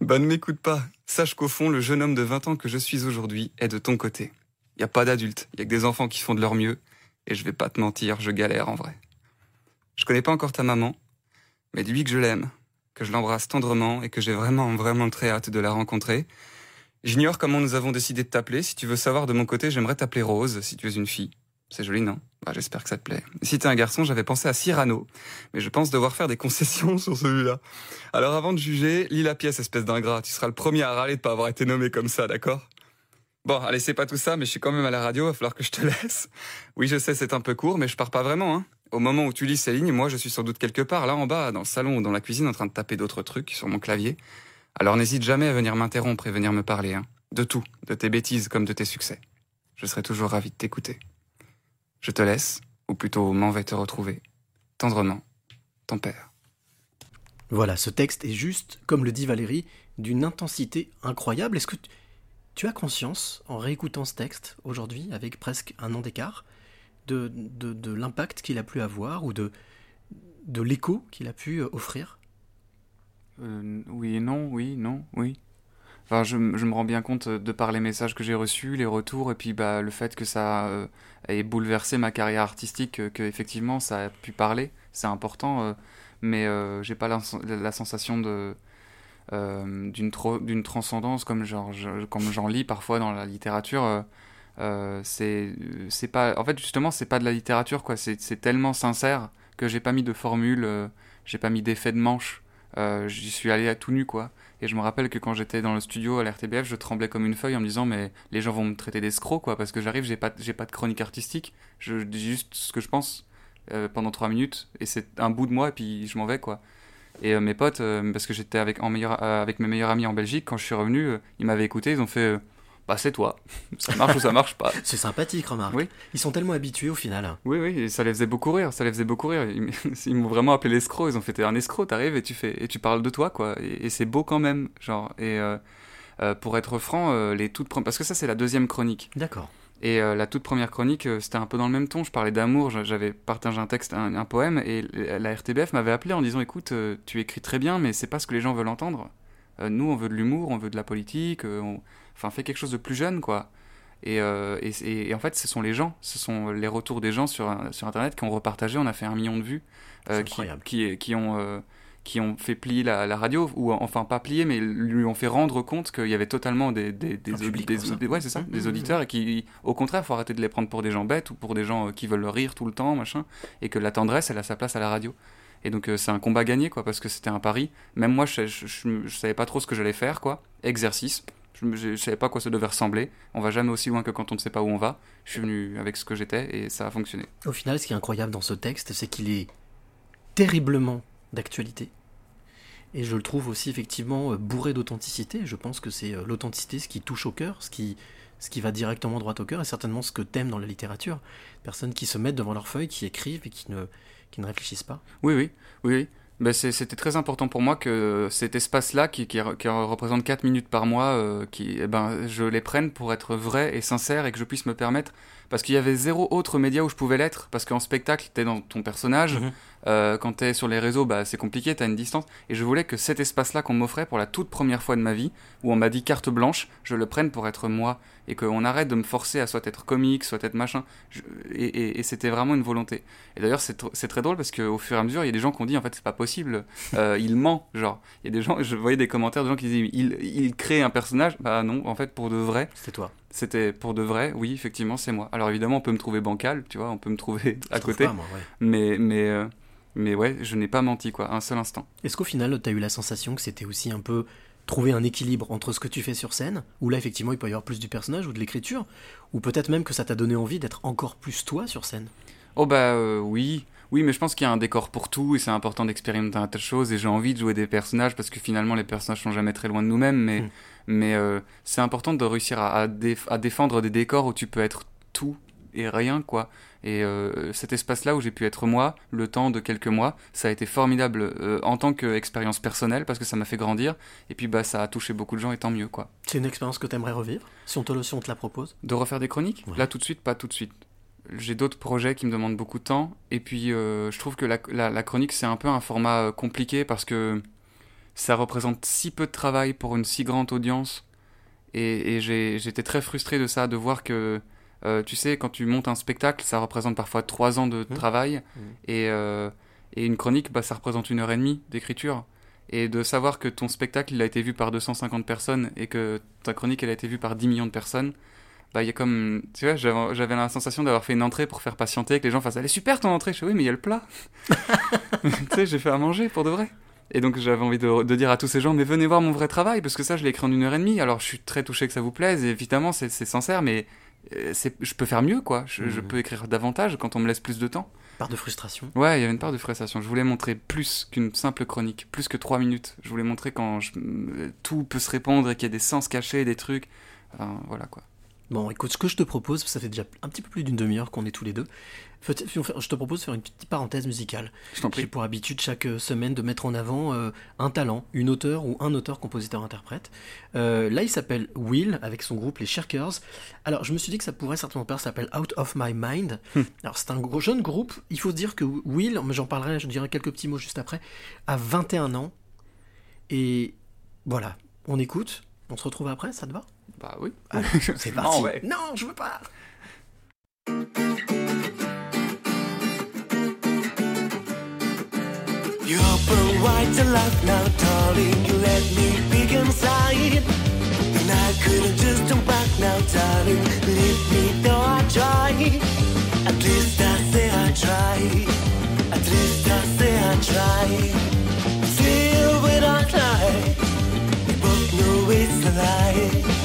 bah ne m'écoute pas. Sache qu'au fond, le jeune homme de 20 ans que je suis aujourd'hui est de ton côté. Il a pas d'adultes, il y a que des enfants qui font de leur mieux, et je vais pas te mentir, je galère en vrai. Je connais pas encore ta maman, mais dis-lui que je l'aime, que je l'embrasse tendrement et que j'ai vraiment, vraiment très hâte de la rencontrer. J'ignore comment nous avons décidé de t'appeler. Si tu veux savoir de mon côté, j'aimerais t'appeler Rose, si tu es une fille. C'est joli, non? Bah, J'espère que ça te plaît. Si t'es un garçon, j'avais pensé à Cyrano, mais je pense devoir faire des concessions [laughs] sur celui-là. Alors avant de juger, lis la pièce, espèce d'ingrat. Tu seras le premier à râler de pas avoir été nommé comme ça, d'accord? Bon, allez, c'est pas tout ça, mais je suis quand même à la radio, va falloir que je te [laughs] laisse. Oui, je sais, c'est un peu court, mais je pars pas vraiment. Hein. Au moment où tu lis ces lignes, moi, je suis sans doute quelque part, là en bas, dans le salon ou dans la cuisine, en train de taper d'autres trucs sur mon clavier. Alors n'hésite jamais à venir m'interrompre et venir me parler, hein. De tout, de tes bêtises comme de tes succès. Je serai toujours ravi de t'écouter. Je te laisse, ou plutôt m'en vais te retrouver. Tendrement, ton père. Voilà, ce texte est juste, comme le dit Valérie, d'une intensité incroyable. Est-ce que tu as conscience, en réécoutant ce texte aujourd'hui, avec presque un an d'écart, de, de, de l'impact qu'il a pu avoir ou de, de l'écho qu'il a pu euh, offrir? Euh, Oui et non, oui, non, oui. Enfin, je, me rends bien compte de par les messages que j'ai reçus, les retours, et puis bah, le fait que ça euh, ait bouleversé ma carrière artistique, que, effectivement ça a pu parler, c'est important, euh, mais euh, j'ai pas la, sensation euh, d'une transcendance comme je, j'en lis parfois dans la littérature. c'est c'est pas en fait justement c'est pas de la littérature quoi, c'est tellement sincère que j'ai pas mis de formule, j'ai pas mis d'effet de manche, j'y suis allé à tout nu quoi. Et je me rappelle que quand j'étais dans le studio à l'RTBF, je tremblais comme une feuille en me disant mais les gens vont me traiter d'escroc quoi parce que j'arrive, j'ai pas j'ai pas de chronique artistique, je dis juste ce que je pense euh, pendant trois minutes et c'est un bout de moi et puis je m'en vais quoi. Et euh, mes potes euh, parce que j'étais avec en meilleur avec mes meilleurs amis en Belgique quand je suis revenu, ils m'avaient écouté, ils ont fait bah c'est toi. [laughs] Ça marche ou ça marche pas. C'est sympathique, remarque. Oui. Ils sont tellement habitués au final. Oui, oui, et ça les faisait beaucoup rire. Ça les faisait beaucoup rire. Ils, [laughs] ils m'ont vraiment appelé l'escroc. Ils ont fait t'es un escroc, t'arrives et tu fais et tu parles de toi quoi. Et, et c'est beau quand même, genre. Et euh, euh, pour être franc, euh, les toutes parce que ça c'est la deuxième chronique. D'accord. Et la toute première chronique, c'était un peu dans le même ton. Je parlais d'amour. J'avais partagé un texte, un, un poème, et la RTBF m'avait appelé en disant écoute, tu écris très bien, mais c'est pas ce que les gens veulent entendre. nous, on veut de l'humour, on veut de la politique. On enfin fais quelque chose de plus jeune quoi et, euh, et, et, en fait ce sont les gens ce sont les retours des gens sur, sur internet qui ont repartagé on a fait un million de vues euh, qui, qui, qui, ont euh, qui ont fait plier la, la radio, ou enfin pas plier, mais lui ont fait rendre compte qu'il y avait totalement des, des, des, public des- ça. des- ouais, c'est ça, Mhm. des auditeurs, et qui, au contraire, faut arrêter de les prendre pour des gens bêtes ou pour des gens euh, qui veulent rire tout le temps, machin, et que la tendresse, elle a sa place à la radio. Et donc euh, c'est un combat gagné, quoi, parce que c'était un pari. Même moi, je, je, je- je savais pas trop ce que j'allais faire, quoi. Exercice. Je, je savais pas à quoi ça devait ressembler. On va jamais aussi loin que quand on ne sait pas où on va. Je suis venu avec ce que j'étais et ça a fonctionné. Au final, ce qui est incroyable dans ce texte, c'est qu'il est terriblement d'actualité. Et je le trouve aussi effectivement euh, bourré d'authenticité. Je pense que c'est euh, l'authenticité ce qui touche au cœur, ce qui, ce qui va directement droit au cœur, et certainement ce que t'aimes dans la littérature. Personnes qui se mettent devant leur feuille, qui écrivent et qui ne, qui ne réfléchissent pas. Oui, oui, oui. oui. Ben, C'était très important pour moi que cet espace-là, qui, qui, qui représente 4 minutes par mois, euh, qui, eh ben, je les prenne pour être vrai et sincère et que je puisse me permettre. Parce qu'il y avait zéro autre média où je pouvais l'être. Parce qu'en spectacle, t'es dans ton personnage. Mhm. Euh, quand t'es sur les réseaux, bah, c'est compliqué, t'as une distance. Et je voulais que cet espace-là qu'on m'offrait pour la toute première fois de ma vie, où on m'a dit carte blanche, je le prenne pour être moi. Et qu'on arrête de me forcer à soit être comique, soit être machin. Je- et et- et c'était vraiment une volonté. Et d'ailleurs, c'est tr- c'est très drôle parce qu'au fur et à mesure, il y a des gens qui ont dit en fait, c'est pas possible, euh, [laughs] il ment. Genre, il y a des gens, je voyais des commentaires de gens qui disaient, il, il crée un personnage. Bah non, en fait, pour de vrai. C'était toi. C'était pour de vrai, oui, effectivement, c'est moi. Alors évidemment, on peut me trouver bancal, tu vois, on peut me trouver [laughs] à côté. pas, moi, ouais. Mais, mais, euh, mais ouais, je n'ai pas menti, quoi, un seul instant. Est-ce qu'au final, tu as eu la sensation que c'était aussi un peu trouver un équilibre entre ce que tu fais sur scène, où là, effectivement, il peut y avoir plus du personnage ou de l'écriture, ou peut-être même que ça t'a donné envie d'être encore plus toi sur scène? Oh bah euh, oui, oui, mais je pense qu'il y a un décor pour tout et c'est important d'expérimenter un tas de choses et j'ai envie de jouer des personnages parce que finalement les personnages sont jamais très loin de nous-mêmes, mais, Mm. mais euh, c'est important de réussir à, à, déf- à défendre des décors où tu peux être tout et rien quoi. Et euh, cet espace-là où j'ai pu être moi, le temps de quelques mois, ça a été formidable euh, en tant qu'expérience personnelle parce que ça m'a fait grandir et puis bah ça a touché beaucoup de gens et tant mieux quoi. C'est une expérience que tu aimerais revivre, si on te, le- si on te la propose? De refaire des chroniques? Ouais. Là tout de suite, pas tout de suite. J'ai d'autres projets qui me demandent beaucoup de temps. Et puis euh, je trouve que la, la- la chronique, c'est un peu un format compliqué parce que ça représente si peu de travail pour une si grande audience. Et, et j'ai- j'étais très frustré de ça, de voir que, euh, tu sais, quand tu montes un spectacle, ça représente parfois trois ans de travail. Et, euh, et une chronique, bah, ça représente une heure et demie d'écriture. Et de savoir que ton spectacle, il a été vu par 250 personnes et que ta chronique, elle a été vue par 10 millions de personnes, bah, il y a comme, tu vois, j'avais la sensation d'avoir fait une entrée pour faire patienter, que les gens fassent, elle est super ton entrée. Je fais, oui, mais il y a le plat. [laughs] tu sais, j'ai fait à manger pour de vrai. Et donc j'avais envie de, de dire à tous ces gens, mais venez voir mon vrai travail, parce que ça, je l'ai écrit en une heure et demie. Alors je suis très touché que ça vous plaise, et évidemment, c'est sincère, mais je peux faire mieux, quoi. Je, je Mhm. peux écrire davantage quand on me laisse plus de temps. Part de frustration Ouais, il y avait une part de frustration. Je voulais montrer plus qu'une simple chronique, plus que trois minutes. Je voulais montrer quand je- euh, tout peut se répondre et qu'il y a des sens cachés, des trucs. Enfin, voilà quoi. Bon, écoute, ce que je te propose, ça fait déjà un petit peu plus d'une demi-heure qu'on est tous les deux. Je te propose de faire une petite parenthèse musicale. Je t'en prie. J'ai pour habitude chaque euh, semaine de mettre en avant euh, un talent, une auteure ou un auteur, compositeur, interprète. Euh, là, il s'appelle Will avec son groupe Les Shirkers. Alors, je me suis dit que ça pourrait certainement. Ça s'appelle Out of My Mind. Alors, c'est un gros jeune groupe. Il faut se dire que Will, mais j'en parlerai, je dirai quelques petits mots juste après, a 21 ans. Et voilà, on écoute. On se retrouve après, ça te va? Bah oui. Allez, c'est [laughs] Non, parti. ouais. Non, je veux pas. Wide to life now, darling. You let me peek inside. And I couldn't just turn back now, darling. Leave me though I try. At least I say I try. At least I say I try. Still, when I lie, we both know it's a lie.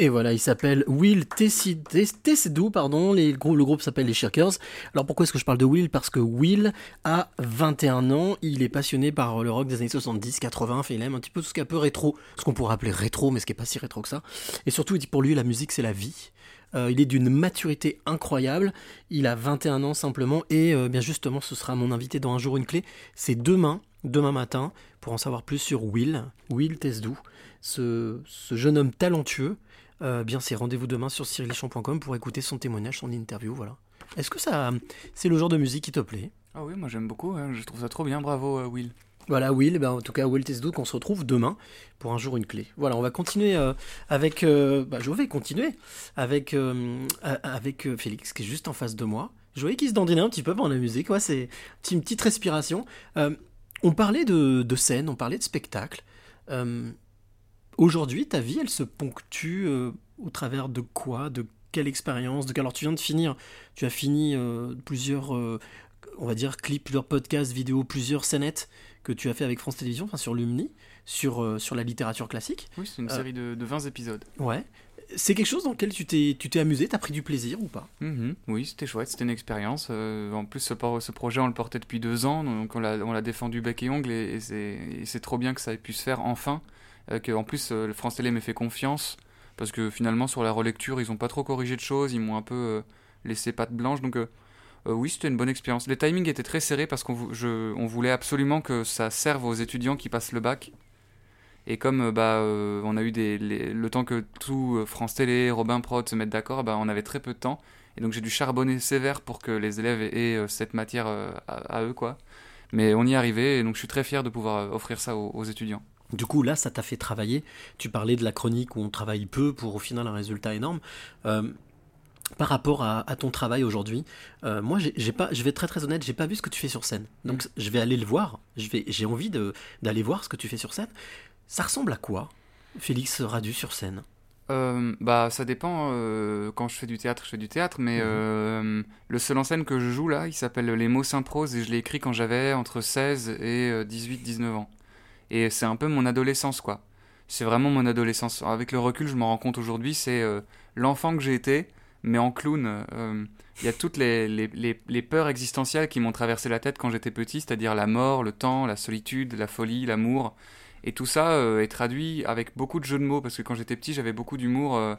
Et voilà, il s'appelle Will Tessedou, pardon, le grou- le groupe s'appelle les Shirkers. Alors pourquoi est-ce que je parle de Will? Parce que Will a 21 ans, il est passionné par le rock des années 70, 80, enfin, il aime un petit peu tout ce qui est un peu rétro, ce qu'on pourrait appeler rétro, mais ce qui est pas si rétro que ça. Et surtout, il dit pour lui, la musique c'est la vie. Euh, il est d'une maturité incroyable. Il a 21 ans simplement. Et euh, bien justement, ce sera mon invité dans Un jour une clé. C'est demain, demain matin, pour en savoir plus sur Will, Will Tesdou, ce, ce jeune homme talentueux. Euh, bien, c'est rendez-vous demain sur cyrilichamp.com pour écouter son témoignage, son interview. Voilà. Est-ce que ça, c'est le genre de musique qui te plaît? Ah oui, moi j'aime beaucoup, hein, je trouve ça trop bien, bravo euh, Will. Voilà, Will, ben, en tout cas, Will Tesdou, qu'on se retrouve demain pour un jour une clé. Voilà, on va continuer euh, avec. bah, je vais continuer avec, avec Félix, qui est juste en face de moi. Je voyais qu'il se dandinait un petit peu pendant la musique. Ouais, c'est une petite respiration. On parlait de, de scène, on parlait de spectacle. Aujourd'hui, ta vie, elle se ponctue euh, au travers de quoi? De quelle expérience? De... Alors, tu viens de finir, tu as fini euh, plusieurs, euh, on va dire, clips, plusieurs podcasts, vidéos, plusieurs scénettes que tu as fait avec France Télévisions, enfin sur Lumni, sur, sur la littérature classique. Oui, c'est une série de, de 20 épisodes. Ouais. C'est quelque chose dans lequel tu t'es, tu t'es amusé, t'as pris du plaisir ou pas? Mhm, Oui, c'était chouette, c'était une expérience. Euh, en plus, ce, ce projet, on le portait depuis deux ans, donc on l'a, on l'a défendu bec et ongle, et, et c'est, et c'est trop bien que ça ait pu se faire enfin. Euh, en plus, euh, France Télé m'a fait confiance, parce que finalement, sur la relecture, ils ont pas trop corrigé de choses, ils m'ont un peu euh, laissé patte blanche, donc oui, c'était une bonne expérience. Les timings étaient très serrés parce qu'on on voulait absolument que ça serve aux étudiants qui passent le bac. Et comme bah, on a eu le temps que tout France Télé, Robin Prod se mettent d'accord, bah, on avait très peu de temps. Et donc j'ai dû charbonner sévère pour que les élèves aient cette matière à, eux. quoi. Mais on y arrivé et donc je suis très fier de pouvoir offrir ça aux étudiants. Du coup, là, ça t'a fait travailler. Tu parlais de la chronique où on travaille peu pour au final un résultat énorme. Euh, par rapport à, à ton travail aujourd'hui, euh, moi, j'ai pas, je vais être très très honnête, j'ai pas vu ce que tu fais sur scène. Donc, je vais aller le voir. Je vais, j'ai envie d'aller voir ce que tu fais sur scène. Ça ressemble à quoi, Félix Radu sur scène? Euh, bah ça dépend. quand je fais du théâtre, je fais du théâtre, mais Mhm. euh, le seul en scène que je joue là, il s'appelle Les mots s'improsent et je l'ai écrit quand j'avais entre 16 et 18-19 ans. Et c'est un peu mon adolescence quoi. C'est vraiment mon adolescence. Avec le recul, je m'en rends compte aujourd'hui, c'est euh, l'enfant que j'ai été, mais en clown. euh, Il y a toutes les, les, peurs existentielles qui m'ont traversé la tête quand j'étais petit, c'est-à-dire la mort, le temps, la solitude, la folie, l'amour. Et tout ça euh, est traduit avec beaucoup de jeux de mots, parce que quand j'étais petit, j'avais beaucoup d'humour. euh,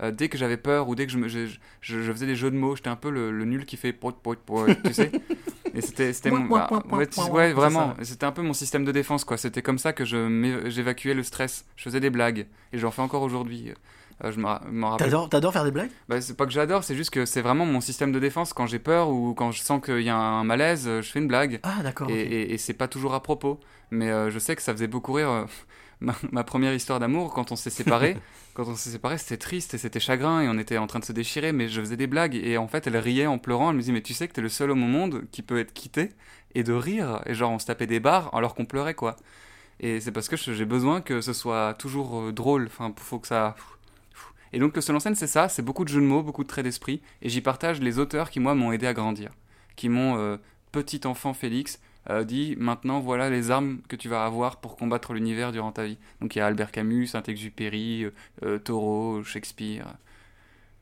euh, dès que j'avais peur ou dès que je, me, faisais des jeux de mots, j'étais un peu le, nul qui fait pot, pot, pot, tu sais. [laughs] Et c'était mon. Bah, ouais, tu- ouais, vraiment. C'était un peu mon système de défense, quoi. C'était comme ça que je m'é- j'évacuais le stress. Je faisais des blagues. Et j'en fais encore aujourd'hui. Euh, je m'en ra- m'en rappelle. T'adores, t'adores faire des blagues? Bah, c'est pas que j'adore, c'est juste que c'est vraiment mon système de défense. Quand j'ai peur ou quand je sens qu'il y a un malaise, je fais une blague. Ah, d'accord. Et, ok. et- et c'est pas toujours à propos. Mais euh, je sais que ça faisait beaucoup rire. euh, ma, ma première histoire d'amour, quand on s'est séparés, [laughs] quand on s'est séparés, c'était triste et c'était chagrin et on était en train de se déchirer. Mais je faisais des blagues et en fait, elle riait en pleurant. Elle me disait Mais tu sais que t'es le seul homme au monde qui peut être quitté et de rire. Et genre, on se tapait des barres alors qu'on pleurait, quoi. Et c'est parce que j'ai besoin que ce soit toujours euh, drôle. Enfin, faut que ça. Et donc le seul en scène, c'est ça, c'est beaucoup de jeux de mots, beaucoup de traits d'esprit, et j'y partage les auteurs qui, moi, m'ont aidé à grandir, qui m'ont, euh, petit enfant Félix, euh, dit, maintenant, voilà les armes que tu vas avoir pour combattre l'univers durant ta vie. Donc il y a Albert Camus, Saint-Exupéry, euh, euh, Thoreau, Shakespeare,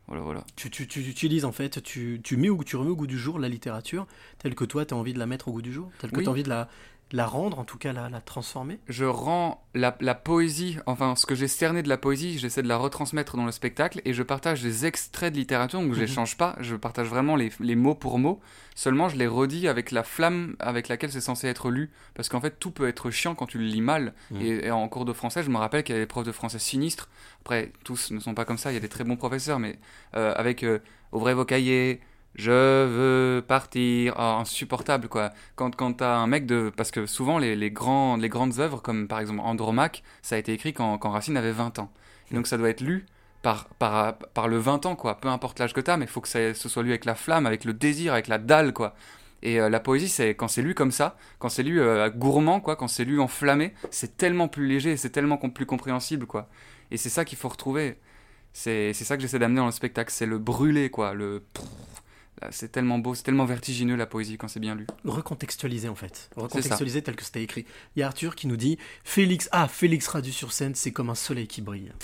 voilà, voilà. Tu, tu, tu utilises en fait, tu, tu mets ou tu remets au goût du jour la littérature telle que toi tu as envie de la mettre au goût du jour, telle que Oui. tu as envie de la, la rendre, en tout cas la, la transformer. je rends la, la poésie, enfin ce que j'ai cerné de la poésie, j'essaie de la retransmettre dans le spectacle et je partage des extraits de littérature, donc je les Mhm. change pas, je partage vraiment les, les mots pour mots, seulement je les redis avec la flamme avec laquelle c'est censé être lu, parce qu'en fait tout peut être chiant quand tu le lis mal, Mhm. et, et en cours de français je me rappelle qu'il y avait des profs de français sinistres, après tous ne sont pas comme ça, il y a des très bons professeurs, mais euh, avec euh, ouvrez vos cahiers, je veux partir, oh, insupportable quoi. Quand, quand t'as un mec de. Parce que souvent les, les, les grandes œuvres, comme par exemple Andromaque, ça a été écrit quand, quand Racine avait 20 ans. Et donc ça doit être lu par, par, par le 20 ans quoi. Peu importe l'âge que t'as, mais il faut que ça, ce soit lu avec la flamme, avec le désir, avec la dalle quoi. Et euh, la poésie, c'est quand c'est lu comme ça, quand c'est lu euh, gourmand, quoi, quand c'est lu enflammé, c'est tellement plus léger, c'est tellement plus compréhensible, quoi. Et c'est ça qu'il faut retrouver. C'est ça que j'essaie d'amener dans le spectacle, c'est le brûler, quoi, le c'est tellement beau, c'est tellement vertigineux la poésie quand c'est bien lu. Recontextualiser en fait. ça. Recontextualiser tel que c'était écrit. Il y a Arthur qui nous dit Félix, ah, Félix Radu sur scène, c'est comme un soleil qui brille. [laughs]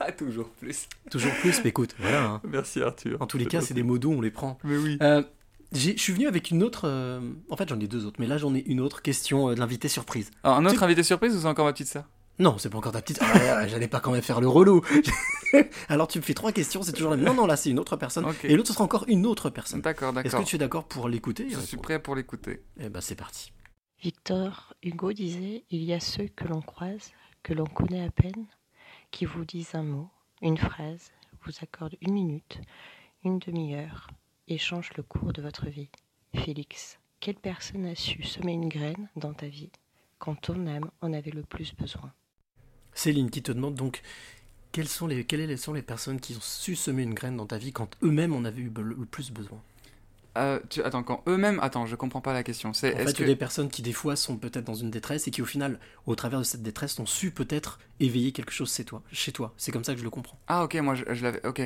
Ah, toujours plus. Toujours plus, mais écoute, voilà. hein. Merci Arthur. En tous les cas, c'est des mots doux, on les prend. Mais oui. Euh, j'ai- je suis venu avec une autre. euh, En fait, j'en ai deux autres, mais là, j'en ai une autre question euh, de l'invité surprise. Alors, un autre Tu- invité surprise ou c'est encore ma petite sœur? Non, c'est pas encore ta petite. Ah, J'allais pas quand même faire le relou. [laughs] Alors, tu me fais trois questions, c'est toujours la même. Non, non, là, c'est une autre personne. Et l'autre, ce sera encore une autre personne. D'accord, Est-ce d'accord. que tu es d'accord pour l'écouter Je suis prêt pour l'écouter. Eh ben, c'est parti. Victor Hugo disait Il y a ceux que l'on croise, que l'on connaît à peine, qui vous disent un mot, une phrase, vous accordent une minute, une demi-heure, et changent le cours de votre vie. Félix, quelle personne a su semer une graine dans ta vie quand ton âme en avait le plus besoin? Céline qui te demande donc quelles sont les, quelles sont les personnes qui ont su semer une graine dans ta vie quand eux-mêmes en avaient eu le plus besoin? Euh, tu- Attends, quand eux-mêmes. Attends, je comprends pas la question. C'est En est-ce fait, que. des personnes qui, des fois, sont peut-être dans une détresse et qui, au final, au travers de cette détresse, ont su peut-être éveiller quelque chose chez toi. Chez toi. C'est comme ça que je le comprends. Ah, ok, moi je, je l'avais. Ok.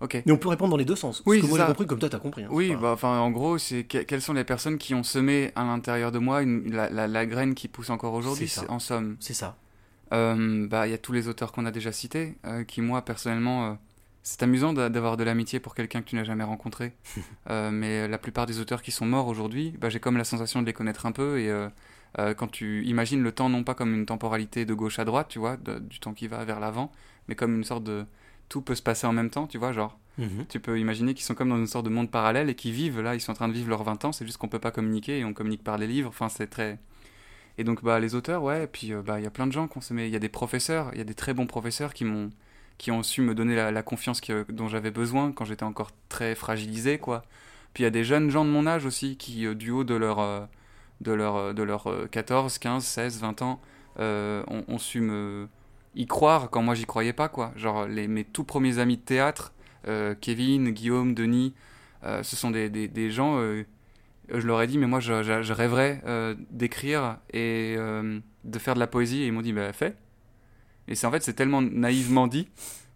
Ok. Mais on peut répondre dans les deux sens. Oui, Parce que moi, j'ai compris comme toi, t'as compris. hein, Oui, bah, enfin, en gros, c'est que- quelles sont les personnes qui ont semé à l'intérieur de moi une- la, la- la graine qui pousse encore aujourd'hui, C'est ça. c'est- en somme. C'est ça. Euh, bah, il y a tous les auteurs qu'on a déjà cités, euh, qui moi personnellement, euh, c'est amusant d'a- d'avoir de l'amitié pour quelqu'un que tu n'as jamais rencontré. [laughs] Euh, mais la plupart des auteurs qui sont morts aujourd'hui, bah, j'ai comme la sensation de les connaître un peu et euh, euh, quand tu imagines le temps non pas comme une temporalité de gauche à droite, tu vois, de- du temps qui va vers l'avant, mais comme une sorte de tout peut se passer en même temps, tu vois, genre. Mhm. Tu peux imaginer qu'ils sont comme dans une sorte de monde parallèle et qu'ils vivent, là, ils sont en train de vivre leurs 20 ans, c'est juste qu'on peut pas communiquer et on communique par les livres, enfin c'est très... Et donc bah, les auteurs, ouais, et puis euh, bah, il y a plein de gens qui ont il y a des professeurs, il y a des très bons professeurs qui m'ont qui ont su me donner la, confiance dont j'avais besoin quand j'étais encore très fragilisé, quoi. Puis il y a des jeunes gens de mon âge aussi qui, euh, du haut de leur, euh, de leur, de leur euh, 14, 15, 16, 20 ans, ont, su me y croire quand moi j'y croyais pas, quoi. Genre les, mes tout premiers amis de théâtre, Kevin, Guillaume, Denis, ce sont des, des, gens, je leur ai dit, mais moi je, je- je rêverais euh, d'écrire et euh, de faire de la poésie, et ils m'ont dit, bah fais. Et c'est en fait, c'est tellement naïvement dit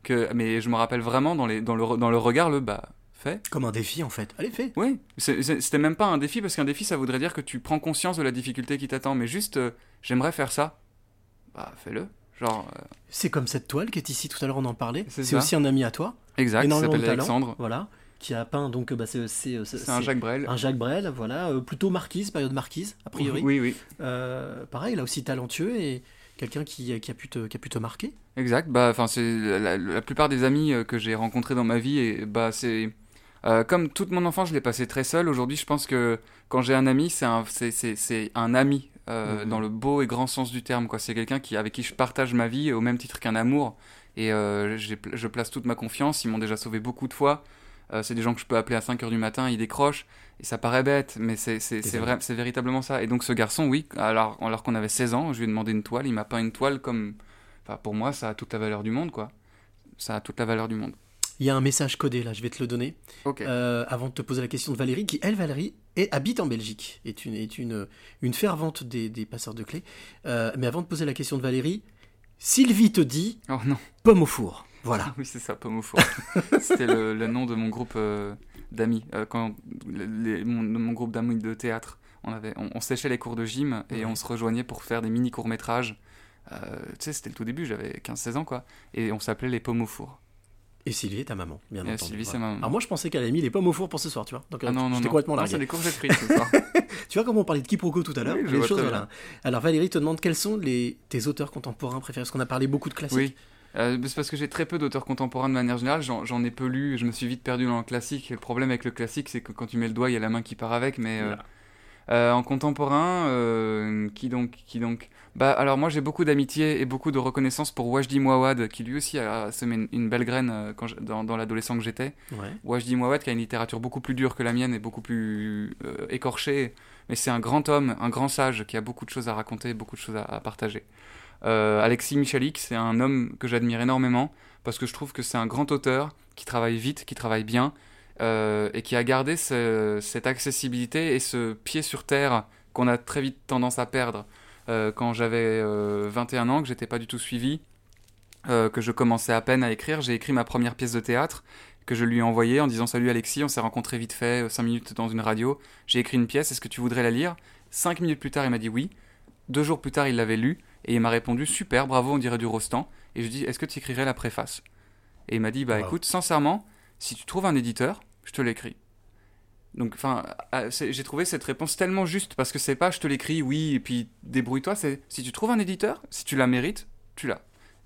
que, mais je me rappelle vraiment dans, les, dans, le, dans le regard, le bah fais. Comme un défi, en fait. Allez, fais. Oui, c'était même pas un défi, parce qu'un défi, ça voudrait dire que tu prends conscience de la difficulté qui t'attend, mais juste, euh, j'aimerais faire ça. Bah fais-le. Genre. C'est comme cette toile qui est ici, tout à l'heure on en parlait. C'est aussi un ami à toi. Exact, il s'appelle Alexandre. Voilà. Qui a peint donc bah, c'est c'est C'est un Jacques Brel. Un Jacques Brel, voilà, euh, plutôt marquise, période marquise a priori. Oui, oui. Euh, pareil, là aussi talentueux et quelqu'un qui, qui a pu te qui a pu te marquer. Exact. Bah, enfin, c'est la, plupart des amis euh, que j'ai rencontrés dans ma vie et bah c'est euh, comme toute mon enfance, je l'ai passé très seul. Aujourd'hui, je pense que quand j'ai un ami, c'est un c'est un ami euh, Mhm. dans le beau et grand sens du terme. Quoi, c'est quelqu'un qui avec qui je partage ma vie au même titre qu'un amour et euh, je place toute ma confiance. Ils m'ont déjà sauvé beaucoup de fois. Euh, c'est des gens que je peux appeler à 5 heures du matin, ils décrochent, et ça paraît bête, mais c'est vrai, c'est véritablement ça. Et donc ce garçon, oui, alors, alors qu'on avait 16 ans, je lui ai demandé une toile, il m'a peint une toile comme... Enfin, pour moi, ça a toute la valeur du monde, quoi. Ça a toute la valeur du monde. Il y a un message codé là, je vais te le donner. Euh, avant de te poser la question de Valérie, qui elle, Valérie, est, habite en Belgique, est une, est une, une fervente des, des passeurs de clés. Euh, mais avant de poser la question de Valérie, Sylvie te dit Oh non. pomme au four. Voilà. [laughs] oui, c'est ça, Pomme au four. [laughs] C'était le, le nom de mon groupe euh, d'amis. Euh, quand les- mon, mon groupe d'amis de théâtre, on, avait, on, on séchait les cours de gym et Ouais. on se rejoignait pour faire des mini courts-métrages. Euh, tu sais, c'était le tout début, j'avais 15-16 ans, quoi. Et on s'appelait les Pommes au four. Et Sylvie est ta maman, bien Et entendu. Sylvie, c'est maman. Alors moi, je pensais qu'elle avait mis les pommes au four pour ce soir, tu vois. Donc, Ah non, non, j'étais non. complètement Non, largué. c'est des frites ce soir. [laughs] tu vois comment on parlait de quiproquo tout à l'heure? Oui, les choses, voilà. Alors Valérie te demande quels sont les, tes auteurs contemporains préférés? Parce qu'on a parlé beaucoup de classiques. Oui. Euh, c'est parce que j'ai très peu d'auteurs contemporains de manière générale, j'en ai peu lu, je me suis vite perdu dans le classique. Et le problème avec le classique, c'est que quand tu mets le doigt, il y a la main qui part avec. Mais euh, euh, en contemporain, qui donc, qui donc? Bah alors moi j'ai beaucoup d'amitié et beaucoup de reconnaissance pour Wajdi Mouawad, qui lui aussi a semé une, une belle graine quand je- dans, dans l'adolescent que j'étais. Ouais. Wajdi Mouawad qui a une littérature beaucoup plus dure que la mienne et beaucoup plus écorchée, mais c'est un grand homme, un grand sage qui a beaucoup de choses à raconter, beaucoup de choses à, à partager. Euh, Alexis Michalik, c'est un homme que j'admire énormément parce que je trouve que c'est un grand auteur qui travaille vite, qui travaille bien euh, et qui a gardé ce- cette accessibilité et ce pied sur terre qu'on a très vite tendance à perdre. Euh, quand j'avais euh, 21 ans, que j'étais pas du tout suivi, que je commençais à peine à écrire, j'ai écrit ma première pièce de théâtre que je lui ai envoyé en disant Salut Alexis, on s'est rencontrés vite fait, 5 minutes dans une radio. J'ai écrit une pièce, est-ce que tu voudrais la lire? 5 minutes plus tard, il m'a dit oui. Deux jours plus tard, il l'avait lu et il m'a répondu Super, bravo, on dirait du Rostand. Et je lui ai dit Est-ce que tu écrirais la préface? Et il m'a dit Bah Wow. écoute, sincèrement, si tu trouves un éditeur, je te l'écris. Donc, enfin, c'est- j'ai trouvé cette réponse tellement juste parce que c'est pas je te l'écris, oui, et puis débrouille-toi. C'est si tu trouves un éditeur, si tu la mérites, tu l'as.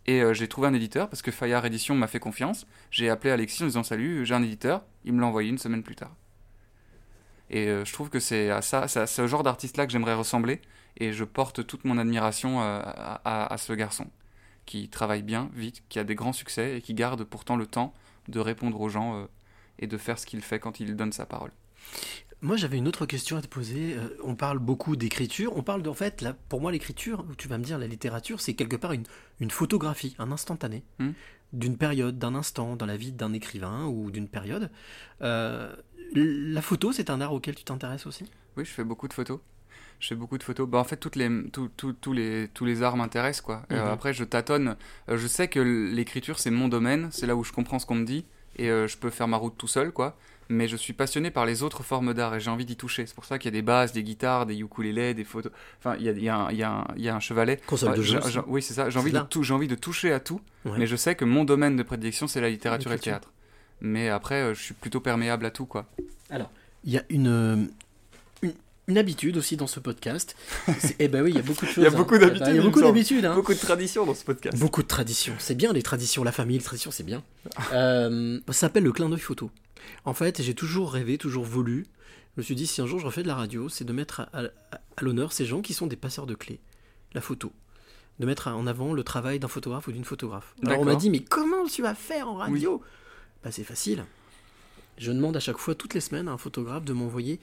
Et euh, j'ai trouvé un éditeur parce que Fayard Édition m'a fait confiance. J'ai appelé Alexis en disant salut, j'ai un éditeur. Il me l'a envoyé une semaine plus tard. Et euh, je trouve que c'est à ça, c'est à ce genre d'artiste-là que j'aimerais ressembler. Et je porte toute mon admiration euh, à, à- à ce garçon qui travaille bien, vite, qui a des grands succès et qui garde pourtant le temps de répondre aux gens euh, et de faire ce qu'il fait quand il donne sa parole. Moi, j'avais une autre question à te poser. Euh, on parle beaucoup d'écriture. On parle de, en fait, là, pour moi, l'écriture, tu vas me dire, la littérature, c'est quelque part une, une photographie, un instantané, Hmm. d'une période, d'un instant dans la vie d'un écrivain ou d'une période. Euh, la photo, c'est un art auquel tu t'intéresses aussi? Oui, je fais beaucoup de photos. Je fais beaucoup de photos. Bah, en fait, toutes les, tout- tout- tous les, tous les arts m'intéressent. quoi. Euh, Mhm. après, je tâtonne. Euh, je sais que l'écriture, c'est mon domaine. C'est là où je comprends ce qu'on me dit. Et euh, je peux faire ma route tout seul. quoi. Mais je suis passionné par les autres formes d'art et j'ai envie d'y toucher. C'est pour ça qu'il y a des basses, des guitares, des ukulélés, des photos. Enfin, il y a, il y a un- il y a un- il y a un chevalet. Console de jeu Oui, c'est ça. J'ai envie, de tout- j'ai envie de toucher à tout. Ouais. Mais je sais que mon domaine de prédilection, c'est la littérature et le théâtre. Mais après, je suis plutôt perméable à tout. quoi. Alors, il y a une, une, habitude aussi dans ce podcast. Eh ben oui, il y a beaucoup de [laughs] choses. Il y a hein. beaucoup ben, d'habitudes. Il y a il me beaucoup semble. d'habitudes. hein. Beaucoup de traditions dans ce podcast. Beaucoup de traditions. C'est bien les traditions, la famille, les traditions, c'est bien. [laughs] Euh, ça s'appelle le clin d'œil photo. En fait, j'ai toujours rêvé, toujours voulu. Je me suis dit, si un jour je refais de la radio, c'est de mettre à, à- à l'honneur ces gens qui sont des passeurs de clés, la photo. De mettre en avant le travail d'un photographe ou d'une photographe. Alors on m'a dit, mais comment tu vas faire en radio? Bah c'est facile. Je demande à chaque fois, toutes les semaines, à un photographe de m'envoyer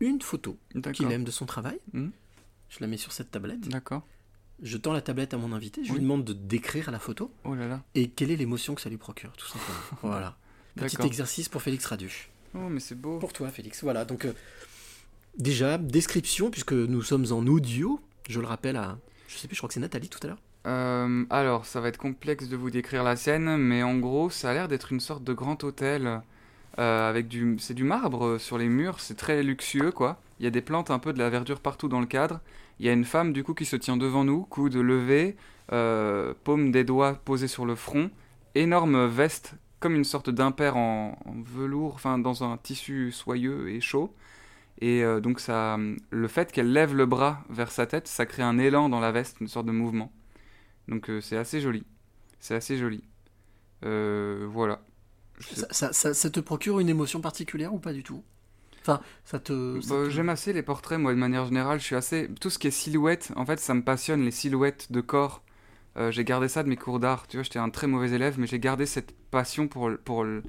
une photo qu'il aime de son travail. Mhm. Je la mets sur cette tablette. D'accord. Je tends la tablette à mon invité, je Oui. lui demande de décrire la photo Oh là là. et quelle est l'émotion que ça lui procure, tout simplement. [laughs] voilà. Petit exercice pour Félix Radu. Oh, mais c'est beau. Pour toi, Félix. Voilà, donc euh, déjà, description, puisque nous sommes en audio, je le rappelle à. Je sais plus, je crois que c'est Nathalie tout à l'heure. Euh, alors, ça va être complexe de vous décrire la scène, mais en gros, ça a l'air d'être une sorte de grand hôtel euh, avec du, c'est du marbre euh, sur les murs, c'est très luxueux quoi. Il y a des plantes, un peu de la verdure partout dans le cadre. Il y a une femme du coup qui se tient devant nous, coude levé, euh, paume des doigts posés sur le front, énorme veste comme une sorte d'impair en, velours, enfin dans un tissu soyeux et chaud. Et donc ça, le fait qu'elle lève le bras vers sa tête, ça crée un élan dans la veste, une sorte de mouvement. Donc c'est assez joli. C'est assez joli. Voilà. Ça, ça- ça- ça te procure une émotion particulière ou pas du tout? Enfin, ça te. ça Bah, te- J'aime assez les portraits, moi, de manière générale. Je suis assez. Tout ce qui est silhouette, en fait, ça me passionne, les silhouettes de corps. Euh, j'ai gardé ça de mes cours d'art. Tu vois, j'étais un très mauvais élève, mais j'ai gardé cette passion pour, pour le-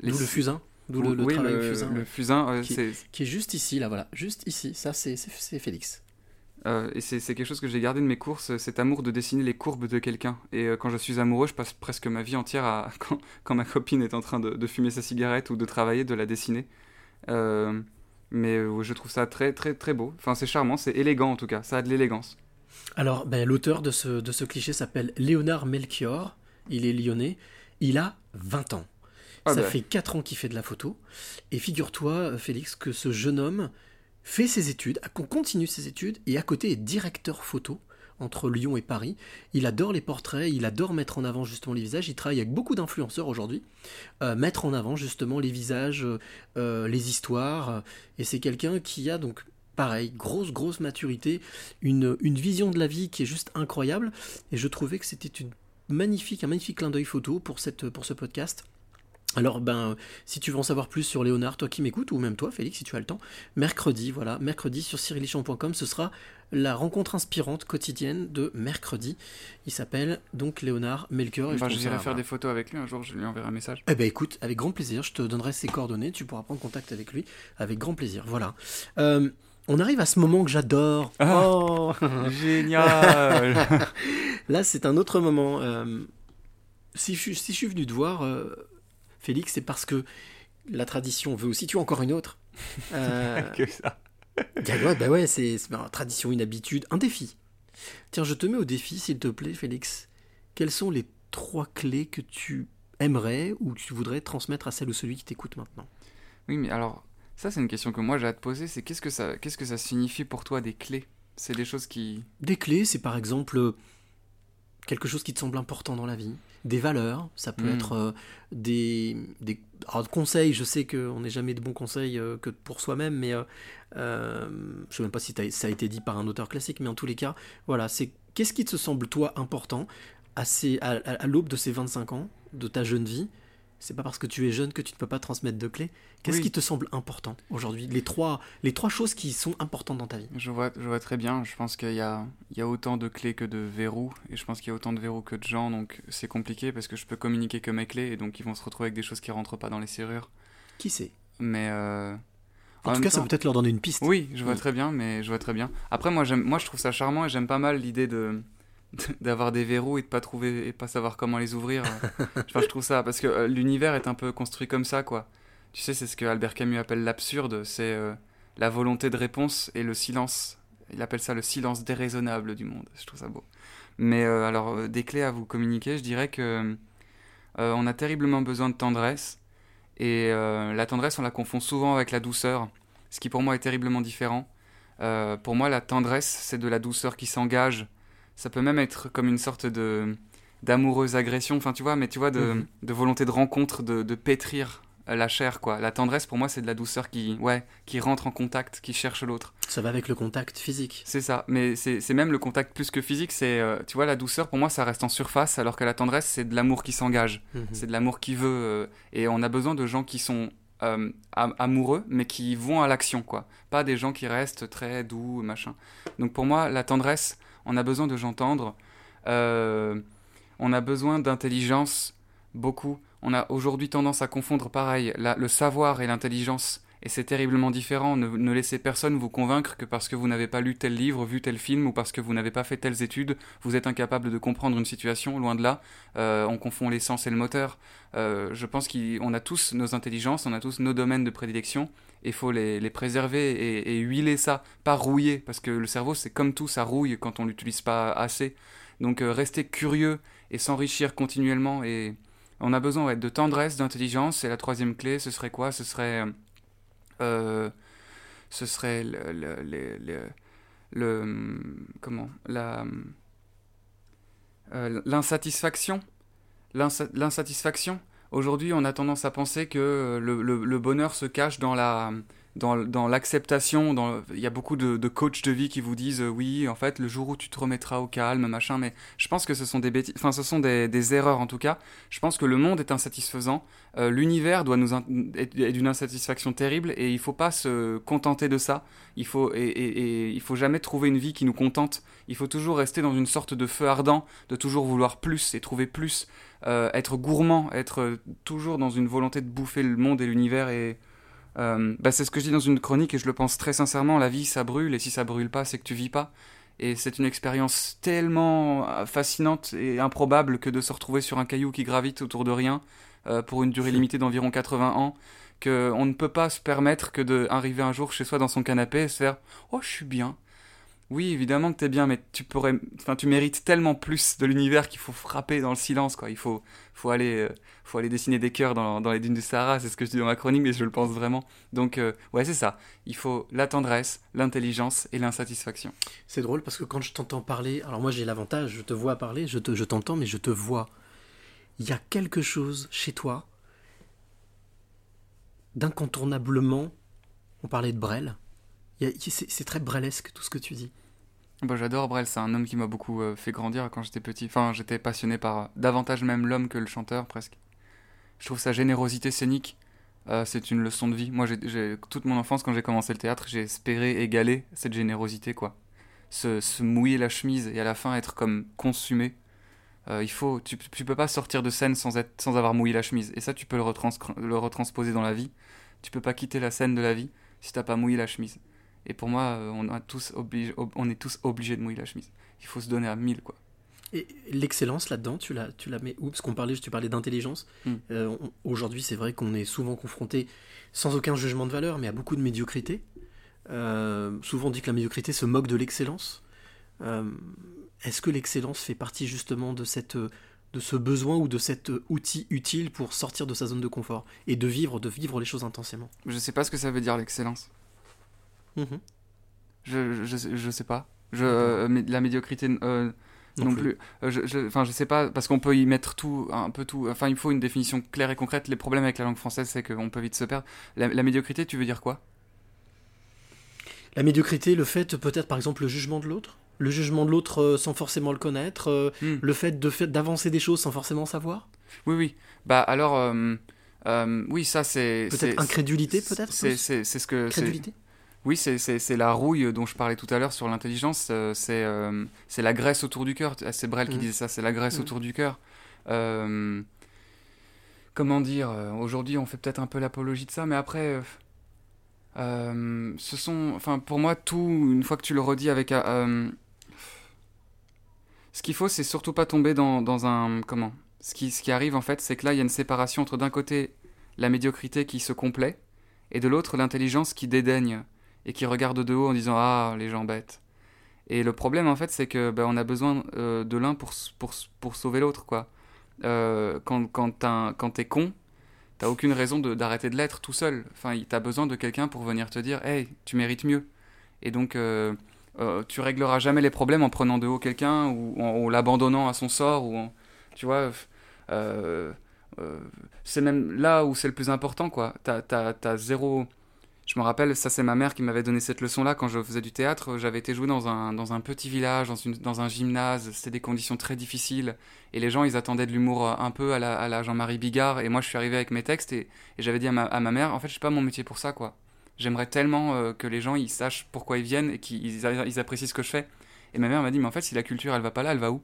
les. D'où le fusain D'où le, le oui, travail le, fusain. le qui, c'est. qui est juste ici, là, voilà. Juste ici. Ça, c'est Félix. Euh, et c'est quelque chose que j'ai gardé de mes courses, cet amour de dessiner les courbes de quelqu'un. Et euh, quand je suis amoureux, je passe presque ma vie entière à, [laughs] quand, quand ma copine est en train de, de fumer sa cigarette ou de travailler, de la dessiner. Euh, mais je trouve ça très très très beau. Enfin, c'est charmant, c'est élégant en tout cas, ça a de l'élégance. Alors, ben, l'auteur de ce, de ce cliché s'appelle Léonard Melchior. Il est lyonnais. Il a 20 ans. Ah Ça ben. fait 4 ans qu'il fait de la photo. Et figure-toi, Félix, que ce jeune homme fait ses études, continue ses études, et à côté est directeur photo entre Lyon et Paris. Il adore les portraits, il adore mettre en avant justement les visages. Il travaille avec beaucoup d'influenceurs aujourd'hui, euh, mettre en avant justement les visages, euh, euh, les histoires. Et c'est quelqu'un qui a donc pareil, grosse, grosse maturité, une, une vision de la vie qui est juste incroyable. Et je trouvais que c'était une magnifique, un magnifique clin d'œil photo pour, cette, pour ce podcast. Alors, ben, si tu veux en savoir plus sur Léonard, toi qui m'écoutes, ou même toi, Félix, si tu as le temps, mercredi, voilà, mercredi sur cyrilichamp.com, ce sera la rencontre inspirante quotidienne de mercredi. Il s'appelle donc Léonard Melchior. et je trouve J'irai ça, faire des photos avec lui un jour, je lui enverrai un message. Eh ben écoute, avec grand plaisir, je te donnerai ses coordonnées, tu pourras prendre contact avec lui, avec grand plaisir. Voilà. Euh, on arrive à ce moment que j'adore. Ah, oh [laughs] génial. [laughs] Là, c'est un autre moment. euh, si, je, suis- si je suis venu te voir, euh, Félix, c'est parce que la tradition veut aussi. Tu as encore une autre. [laughs] Euh, que ça. Ah ouais, bah ouais, c'est une tradition, une habitude, un défi. Tiens, je te mets au défi, s'il te plaît, Félix. Quelles sont les trois clés que tu aimerais ou tu voudrais transmettre à celle ou celui qui t'écoute maintenant? Oui, mais alors, ça, c'est une question que moi j'ai à te poser. C'est qu'est-ce que ça, qu'est-ce que ça signifie pour toi des clés? C'est des choses qui. Des clés, c'est par exemple quelque chose qui te semble important dans la vie, des valeurs, ça peut Mm. être euh, des, des alors, conseils, je sais qu'on n'est jamais de bons conseils euh, que pour soi-même, mais euh, je sais même pas si ça a été dit par un auteur classique, mais en tous les cas, voilà, c'est qu'est-ce qui te semble toi important à, ces- à, à- à l'aube de ces 25 ans, de ta jeune vie c'est pas parce que tu es jeune que tu ne peux pas transmettre de clés. Qu'est-ce Oui. qui te semble important aujourd'hui? Les trois, les trois choses qui sont importantes dans ta vie. Je vois, je vois très bien. Je pense qu'il y a, il y a autant de clés que de verrous. Et je pense qu'il y a autant de verrous que de gens. Donc c'est compliqué parce que je peux communiquer que mes clés. Et donc ils vont se retrouver avec des choses qui rentrent pas dans les serrures. Qui sait Mais. euh, En, tout cas, ça peut être leur donner une piste. Oui, je vois très bien, mais je vois très bien. Après, moi, moi, je trouve ça charmant et j'aime pas mal l'idée de [laughs] d'avoir des verrous et de pas trouver et pas savoir comment les ouvrir. enfin, je trouve ça parce que euh, l'univers est un peu construit comme ça, quoi. Tu sais, c'est ce que Albert Camus appelle l'absurde, c'est euh, la volonté de réponse et le silence. Il appelle ça le silence déraisonnable du monde. Je trouve ça beau. Mais euh, alors, euh, des clés à vous communiquer, je dirais que euh, on a terriblement besoin de tendresse. Et euh, la tendresse, on la confond souvent avec la douceur, ce qui pour moi est terriblement différent. Euh, pour moi, la tendresse, c'est de la douceur qui s'engage. Ça peut même être comme une sorte de d'amoureuse agression, enfin tu vois, mais tu vois, de, Mhm. de volonté de rencontre, de, de pétrir la chair, quoi. La tendresse, pour moi, c'est de la douceur qui, ouais, qui rentre en contact, qui cherche l'autre. Ça va avec le contact physique. C'est ça, mais c'est c'est même le contact plus que physique. C'est, euh, tu vois, la douceur pour moi, ça reste en surface, alors que la tendresse, c'est de l'amour qui s'engage. Mhm. C'est de l'amour qui veut. euh, et on a besoin de gens qui sont euh, am- amoureux, mais qui vont à l'action, quoi. Pas des gens qui restent très doux, machin. Donc pour moi, la tendresse, on a besoin de gens tendres. Euh, on a besoin d'intelligence, beaucoup. On a aujourd'hui tendance à confondre pareil la- le savoir et l'intelligence. Et c'est terriblement différent. Ne, laissez personne vous convaincre que parce que vous n'avez pas lu tel livre, vu tel film, ou parce que vous n'avez pas fait telles études, vous êtes incapable de comprendre une situation. Loin de là, Euh, on confond l'essence et le moteur. Euh, je pense qu'on a tous nos intelligences, on a tous nos domaines de prédilection. Il faut les, préserver et, et huiler ça, pas rouiller, parce que le cerveau, c'est comme tout, ça rouille quand on l'utilise pas assez. Donc euh, rester curieux et s'enrichir continuellement. Et on a besoin ouais, de tendresse, d'intelligence. Et la troisième clé, ce serait quoi? Ce serait, euh, ce serait le, le- le- le- comment la euh, l'insatisfaction. L'insa- L'insatisfaction. Aujourd'hui, on a tendance à penser que euh, le, bonheur se cache dans la dans, l'acceptation. Il y a beaucoup de, coachs de vie qui vous disent euh, oui, en fait, le jour où tu te remettras au calme, machin. Mais je pense que ce sont des bêtises, enfin, ce sont des, erreurs en tout cas. Je pense que le monde est insatisfaisant. Euh, L'univers doit nous est, d'une insatisfaction terrible et il faut pas se contenter de ça. Il faut et, et- et il faut jamais trouver une vie qui nous contente. Il faut toujours rester dans une sorte de feu ardent, de toujours vouloir plus et trouver plus, euh, être gourmand, être toujours dans une volonté de bouffer le monde et l'univers et euh, bah, c'est ce que je dis dans une chronique et je le pense très sincèrement. La vie, ça brûle et si ça brûle pas, c'est que tu vis pas. Et c'est une expérience tellement euh, fascinante et improbable que de se retrouver sur un caillou qui gravite autour de rien euh, pour une durée limitée d'environ 80 ans, que on ne peut pas se permettre que d'arriver un jour chez soi dans son canapé et se faire Oh, je suis bien. Oui, évidemment que t'es bien, mais tu pourrais, enfin, tu mérites tellement plus de l'univers qu'il faut frapper dans le silence, quoi. Il faut, faut aller, euh, faut aller dessiner des cœurs dans, les dunes du Sahara. C'est ce que je dis dans ma chronique, mais je le pense vraiment. Donc, euh, ouais, c'est ça. Il faut la tendresse, l'intelligence et l'insatisfaction. C'est drôle parce que quand je t'entends parler, alors moi j'ai l'avantage, je te vois parler, je te- je t'entends, mais je te vois. Il y a quelque chose chez toi d'incontournablement. On parlait de Brel. C'est très brelesque tout ce que tu dis. Bah, j'adore Brel, c'est un homme qui m'a beaucoup euh, fait grandir quand j'étais petit. Enfin, j'étais passionné par euh, davantage même l'homme que le chanteur, presque. Je trouve sa générosité scénique, euh, c'est une leçon de vie. Moi, toute mon enfance, quand j'ai commencé le théâtre, j'ai espéré égaler cette générosité, quoi. Se, mouiller la chemise et à la fin être comme consumé. Il faut, tu, tu peux pas sortir de scène sans, être, sans avoir mouillé la chemise. Et ça, tu peux le, le retransposer dans la vie. Tu peux pas quitter la scène de la vie si t'as pas mouillé la chemise. Et pour moi, euh, on, a tous obligé- ob- on est tous obligés de mouiller la chemise. Il faut se donner à 1000, quoi. Et l'excellence là-dedans, tu la, tu la mets où? Parce qu'on parlait, tu parlais d'intelligence. Mm. Euh, Aujourd'hui, c'est vrai qu'on est souvent confronté, sans aucun jugement de valeur, mais à beaucoup de médiocrité. Euh, souvent on dit que la médiocrité se moque de l'excellence. Euh, Est-ce que l'excellence fait partie justement de cette, de ce besoin ou de cet outil utile pour sortir de sa zone de confort et de vivre, de vivre les choses intensément? Je sais pas ce que ça veut dire l'excellence. Mhm. Je, je, sais- je sais pas. Je, euh, la médiocrité euh, Non non, plus. plus. Euh, je, je- enfin, je sais pas, parce qu'on peut y mettre tout, un peu tout. Enfin, il faut une définition claire et concrète. Les problèmes avec la langue française, c'est qu'on peut vite se perdre. La, la médiocrité, tu veux dire quoi? La médiocrité, le fait peut-être par exemple le jugement de l'autre, le jugement de l'autre euh, sans forcément le connaître, euh, Hmm. le fait de fait d'avancer des choses sans forcément savoir? Oui, oui. Bah alors, euh, euh, oui, ça c'est. Peut-être incrédulité, peut-être C'est plus? c'est- c'est ce que. c'est- Crédulité? Oui, c'est- la rouille dont je parlais tout à l'heure sur l'intelligence. euh, c'est euh, c'est la graisse autour du cœur. C'est Brel qui Mhm. disait ça. C'est la graisse Mhm. autour du cœur. Euh, comment dire Aujourd'hui, on fait peut-être un peu l'apologie de ça, mais après, euh, ce sont, enfin, pour moi, tout une fois que tu le redis avec, euh, euh, ce qu'il faut, c'est surtout pas tomber dans, dans un comment. Ce qui, ce qui arrive en fait, c'est que là, il y a une séparation entre d'un côté la médiocrité qui se complaît et de l'autre l'intelligence qui dédaigne et qui regarde de haut en disant ah les gens bêtes. Et le problème en fait, c'est que ben, on a besoin euh, de l'un pour, pour, pour sauver l'autre quoi. Euh, quand quand t'es con, t'as aucune raison d'arrêter de l'être tout seul. Enfin, t'as besoin de quelqu'un pour venir te dire hey tu mérites mieux. Et donc euh, tu régleras jamais les problèmes en prenant de haut quelqu'un ou en, l'abandonnant à son sort ou tu vois. c'est même là où c'est le plus important, quoi. T'as zéro. Je me rappelle, ça c'est ma mère qui m'avait donné cette leçon-là quand je faisais du théâtre. J'avais été joué dans un, dans un petit village, dans, une, dans un gymnase. C'était des conditions très difficiles. Et les gens, ils attendaient de l'humour euh, un peu à la, à la Jean-Marie Bigard. Et moi, je suis arrivé avec mes textes et, et j'avais dit à ma, à ma mère, en fait, je sais pas mon métier pour ça, quoi. J'aimerais tellement euh, que les gens, ils sachent pourquoi ils viennent et qu'ils ils, ils apprécient ce que je fais. Et ma mère m'a dit, mais en fait, si la culture, elle va pas là, elle va où?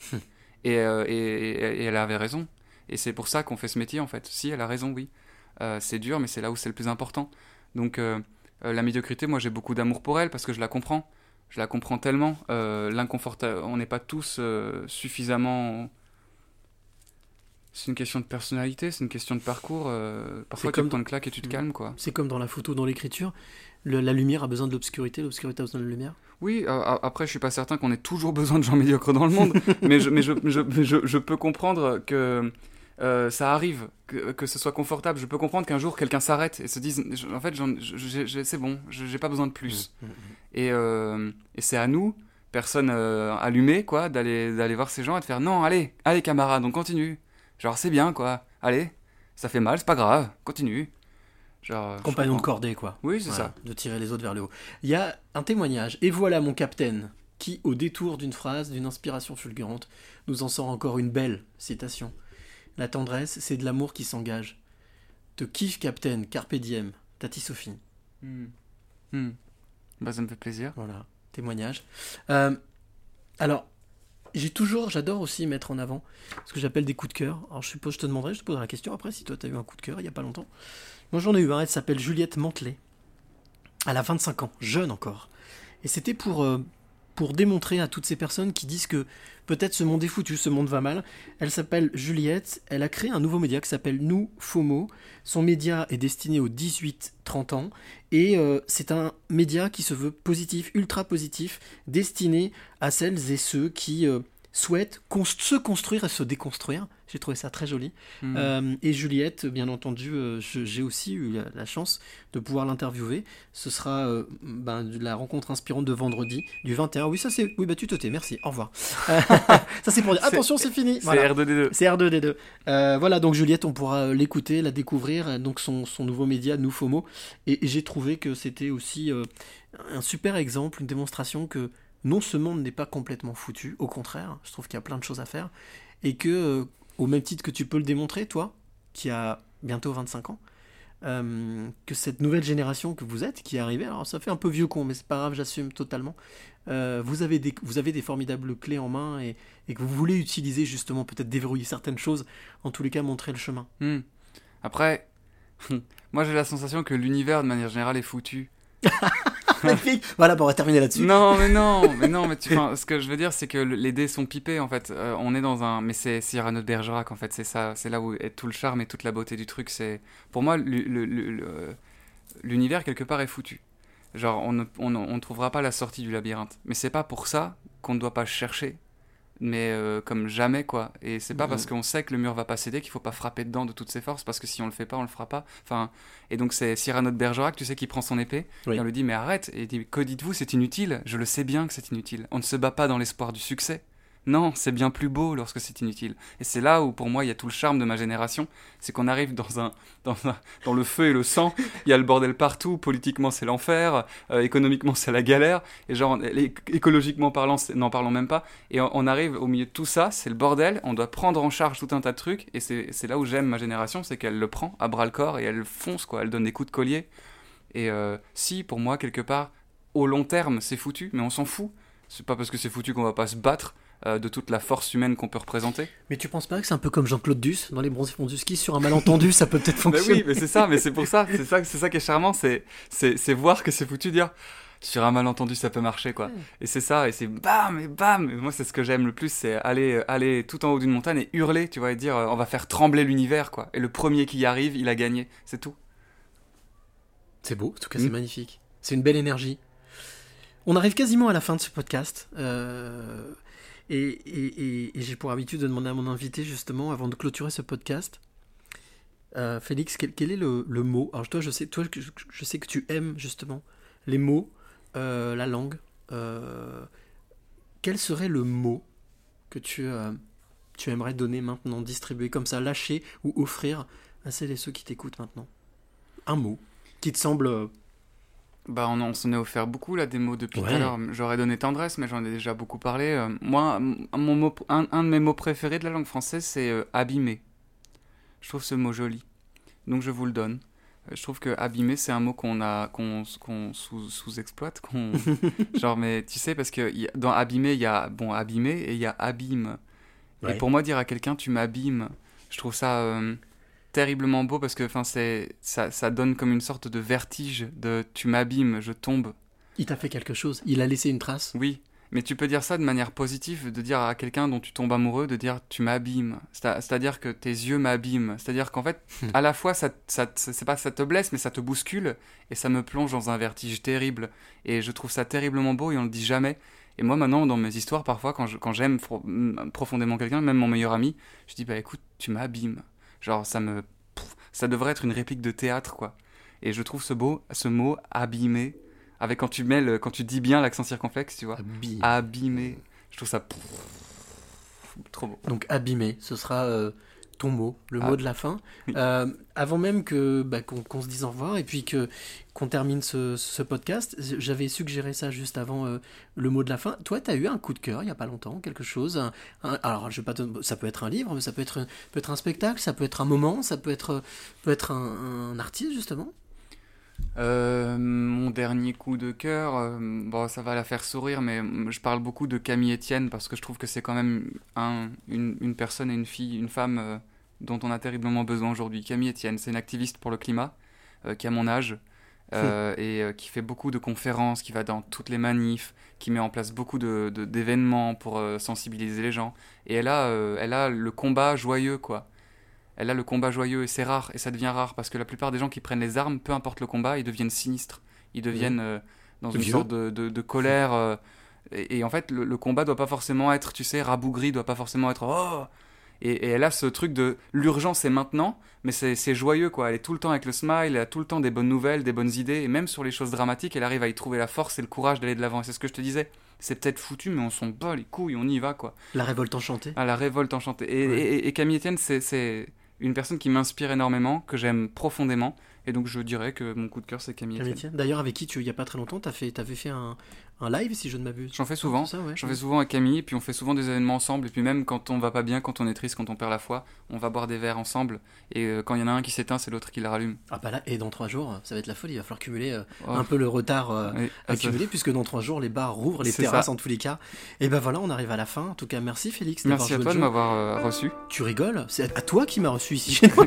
[laughs] Et, euh, et, et- et elle avait raison. Et c'est pour ça qu'on fait ce métier, en fait. Si, elle a raison, oui. Euh, c'est dur, mais c'est là où c'est le plus important. Donc, euh, euh, la médiocrité, moi, j'ai beaucoup d'amour pour elle parce que je la comprends. Je la comprends tellement. Euh, L'inconfort, on n'est pas tous suffisamment. C'est une question de personnalité, c'est une question de parcours. euh, parfois, C'est tu comme prends une claque et tu te calmes, quoi. C'est comme dans la photo, dans l'écriture. La lumière a besoin de l'obscurité, l'obscurité a besoin de la lumière. Oui, euh, après, je suis pas certain qu'on ait toujours [laughs] besoin de gens médiocres dans le monde, mais, je, mais je, je, je, je peux comprendre que euh, ça arrive, que, que ce soit confortable. Je peux comprendre qu'un jour quelqu'un s'arrête et se dise, en fait, c'est bon, je- j'ai pas besoin de plus. Et, euh, et c'est à nous, personnes euh, allumées, quoi, d'aller d'aller voir ces gens et de faire, non, allez, allez camarades, on continue. Genre, c'est bien, quoi, allez, ça fait mal, c'est pas grave, continue. Genre, Compagnon de cordée, quoi. Oui, c'est Voilà, ça. De tirer les autres vers le haut. Il y a un témoignage, et voilà mon capitaine, qui, au détour d'une phrase, d'une inspiration fulgurante, nous en sort encore une belle citation. La tendresse, c'est de l'amour qui s'engage. Te kiffe, capitaine, carpe diem, Tati Sophie. Hmm. Hmm. Bah, ça me fait plaisir. Voilà, témoignage. Euh, alors, j'ai toujours, j'adore aussi mettre en avant ce que j'appelle des coups de cœur. Alors, je suppose, je te demanderai, je te poserai la question après si toi tu as eu un coup de cœur il y a pas longtemps. Moi, j'en ai eu un, elle s'appelle Juliette Mantelet. Elle a 25 ans, jeune encore. Et c'était pour, euh, pour démontrer à toutes ces personnes qui disent que peut-être ce monde est foutu, ce monde va mal. Elle s'appelle Juliette, elle a créé un nouveau média qui s'appelle Nous FOMO. Son média est destiné aux 18-30 ans et euh, c'est un média qui se veut positif, ultra positif, destiné à celles et ceux qui euh, souhaitent cons- se construire et se déconstruire. J'ai trouvé ça très joli. Mhm. Euh, et Juliette, bien entendu, euh, j'ai aussi eu la, la chance de pouvoir l'interviewer. Ce sera euh, ben, la rencontre inspirante de vendredi, du 21. Oui, ça c'est. Oui, bah tu te tais, merci, au revoir. [laughs] [laughs] Ça c'est pour dire. Attention, c'est fini. c'est Voilà. R2D2. C'est R2D2. Euh, voilà, donc Juliette, on pourra l'écouter, la découvrir, donc son, son nouveau média, Nous FOMO. Et, et j'ai trouvé que c'était aussi un super exemple, une démonstration que non, ce monde n'est pas complètement foutu, au contraire, je trouve qu'il y a plein de choses à faire. Et que, euh, au même titre que tu peux le démontrer, toi, qui a bientôt 25 ans, euh, que cette nouvelle génération que vous êtes, qui est arrivée, alors ça fait un peu vieux con, mais c'est pas grave, j'assume totalement. euh, vous, avez des, vous avez des formidables clés en main et, et que vous voulez utiliser justement, peut-être déverrouiller certaines choses, en tous les cas montrer le chemin. Hmm. Après, [laughs] moi j'ai la sensation que l'univers de manière générale est foutu. [laughs] [laughs] Magnifique. Voilà, on va terminer là-dessus. Non, mais non, mais non, mais tu, enfin, ce que je veux dire, c'est que le- les dés sont pipés en fait. Euh, on est dans un, mais c'est Cyrano de Bergerac en fait, c'est ça, c'est là où est tout le charme et toute la beauté du truc. C'est, pour moi, l'univers quelque part est foutu. Genre, on ne on, trouvera pas la sortie du labyrinthe. Mais c'est pas pour ça qu'on ne doit pas chercher mais euh, comme jamais quoi. Et c'est pas Mhm. parce qu'on sait que le mur va pas céder qu'il faut pas frapper dedans de toutes ses forces, parce que si on le fait pas, on le fera pas. Enfin, et donc c'est Cyrano de Bergerac, tu sais, qui prend son épée, Oui. et on lui dit mais arrête, et il dit que dites-vous, c'est inutile. Je le sais bien que c'est inutile. On ne se bat pas dans l'espoir du succès. Non, c'est bien plus beau lorsque c'est inutile. Et c'est là où, pour moi, il y a tout le charme de ma génération. C'est qu'on arrive dans, un, dans, le feu et le sang. Il y a le bordel partout. Politiquement, c'est l'enfer. Euh, économiquement, c'est la galère. Et genre, écologiquement parlant, n'en parlons même pas. Et on, arrive au milieu de tout ça. C'est le bordel. On doit prendre en charge tout un tas de trucs. Et c'est c'est là où j'aime ma génération. C'est qu'elle le prend à bras le corps et elle fonce, quoi. Elle donne des coups de collier. Et euh, si, pour moi, quelque part, au long terme, c'est foutu, mais on s'en fout. C'est pas parce que c'est foutu qu'on va pas se battre euh, de toute la force humaine qu'on peut représenter. Mais tu penses pas que c'est un peu comme Jean-Claude Duss dans Les Bronzés font du ski sur un malentendu, ça peut peut-être [laughs] fonctionner oui, mais c'est ça, mais c'est pour ça, c'est ça, c'est ça qui est charmant, c'est, c'est, voir que c'est foutu, dire sur un malentendu ça peut marcher quoi. Et c'est ça, et c'est bam et bam. Et moi c'est ce que j'aime le plus, c'est aller, aller tout en haut d'une montagne et hurler, tu vois, et dire euh, on va faire trembler l'univers quoi. Et le premier qui y arrive, il a gagné, c'est tout. C'est beau, en tout cas Mm. c'est magnifique. C'est une belle énergie. On arrive quasiment à la fin de ce podcast. euh, et et- et- j'ai pour habitude de demander à mon invité justement, avant de clôturer ce podcast, euh, Félix, quel, quel est le, le mot? Alors toi je, sais, toi, je, sais que tu aimes justement les mots, euh, la langue. euh, quel serait le mot que tu, tu aimerais donner maintenant, distribuer comme ça, lâcher ou offrir à celles et ceux qui t'écoutent maintenant? Un mot qui te semble... Bah, on, on s'en est offert beaucoup là des mots depuis tout à l'heure. J'aurais donné tendresse, mais j'en ai déjà beaucoup parlé. Euh, moi, mon mot, un, un de mes mots préférés de la langue française, c'est euh, abîmer. Je trouve ce mot joli, donc je vous le donne. Euh, Je trouve que abîmer, c'est un mot qu'on a, qu'on, qu'on sous, sous-exploite, qu'on, [laughs] genre, mais tu sais, parce que y a- dans abîmer, il y a bon abîmer et il y a abîme. Ouais. Et pour moi, dire à quelqu'un tu m'abîmes, je trouve ça euh, terriblement beau parce que, enfin, c'est, ça, ça donne comme une sorte de vertige de tu m'abîmes, je tombe. Il t'a fait quelque chose, il a laissé une trace. Oui, mais tu peux dire ça de manière positive, de dire à quelqu'un dont tu tombes amoureux, de dire tu m'abîmes. C'est- C'est-à-dire que tes yeux m'abîment. C'est-à-dire qu'en fait, Hmm. à la fois, ça, ça, c'est pas ça te blesse, mais ça te bouscule et ça me plonge dans un vertige terrible. Et je trouve ça terriblement beau et on le dit jamais. Et moi, maintenant, dans mes histoires, parfois, quand quand j'aime mm, profondément quelqu'un, même mon meilleur ami, je dis bah écoute, tu m'abîmes. Genre, ça me. pff, ça devrait être une réplique de théâtre, quoi. Et je trouve ce, beau, ce mot abîmer, avec quand tu mets le- quand tu dis bien l'accent circonflexe, tu vois. Abîmer. Je trouve ça. Trop beau. Donc abîmé, ce sera euh, ton mot, le Ah. mot de la fin. Euh, avant même que bah, qu'on se dise au revoir et puis que qu'on termine ce, ce podcast, j'avais suggéré ça juste avant euh, le mot de la fin. Toi, tu as eu un coup de cœur il y a pas longtemps, quelque chose. un- un- alors, je vais pas te- ça peut être un livre, mais ça peut être, peut être un spectacle, ça peut être un moment, ça peut être, peut être un, un artiste justement? Euh, mon dernier coup de cœur, euh, bon, ça va la faire sourire, mais je parle beaucoup de Camille Etienne parce que je trouve que c'est quand même un, une, une personne et une fille, une femme euh, dont on a terriblement besoin aujourd'hui. Camille Etienne, c'est une activiste pour le climat euh, qui a mon âge euh, et euh, qui fait beaucoup de conférences, qui va dans toutes les manifs, qui met en place beaucoup de, de- d'événements pour sensibiliser les gens. Et elle a, elle a le combat joyeux, quoi elle a le combat joyeux et c'est rare et ça devient rare parce que la plupart des gens qui prennent les armes, peu importe le combat, ils deviennent sinistres. Ils deviennent euh, dans une Vieux. sorte de, de- de colère. et, et en fait, le, le combat doit pas forcément être, tu sais, rabougri, doit pas forcément être oh. Et, et elle a ce truc de l'urgence est maintenant, mais c'est c'est joyeux quoi. Elle est tout le temps avec le smile, elle a tout le temps des bonnes nouvelles, des bonnes idées, et même sur les choses dramatiques, elle arrive à y trouver la force et le courage d'aller de l'avant. Et c'est ce que je te disais. C'est peut-être foutu, mais on s'en bat les couilles, on y va quoi. La révolte enchantée. À la révolte enchantée. Et, Ouais. et- et Camille Etienne, c'est- une personne qui m'inspire énormément, que j'aime profondément. Et donc je dirais que mon coup de cœur, c'est Camille Camille Etienne. D'ailleurs, avec qui tu, il y a pas très longtemps, tu fait, avais fait un, un live, si je ne m'abuse. J'en fais souvent. Ouais. J'en fais souvent avec Camille, et puis on fait souvent des événements ensemble. Et puis même quand on va pas bien, quand on est triste, quand on perd la foi, on va boire des verres ensemble. Et euh, quand il y en a un qui s'éteint, c'est l'autre qui le rallume. Ah bah là, et dans trois jours, ça va être la folie. Il va falloir cumuler euh, Oh. un peu le retard euh, Oui, accumulé, puisque dans trois jours, les bars rouvrent, les C'est terrasses ça. en tous les cas. Et ben voilà, on arrive à la fin. En tout cas, merci Félix. Merci à toi de m'avoir euh, reçu. Tu rigoles? C'est à toi qui m'as reçu ici chez [laughs] moi.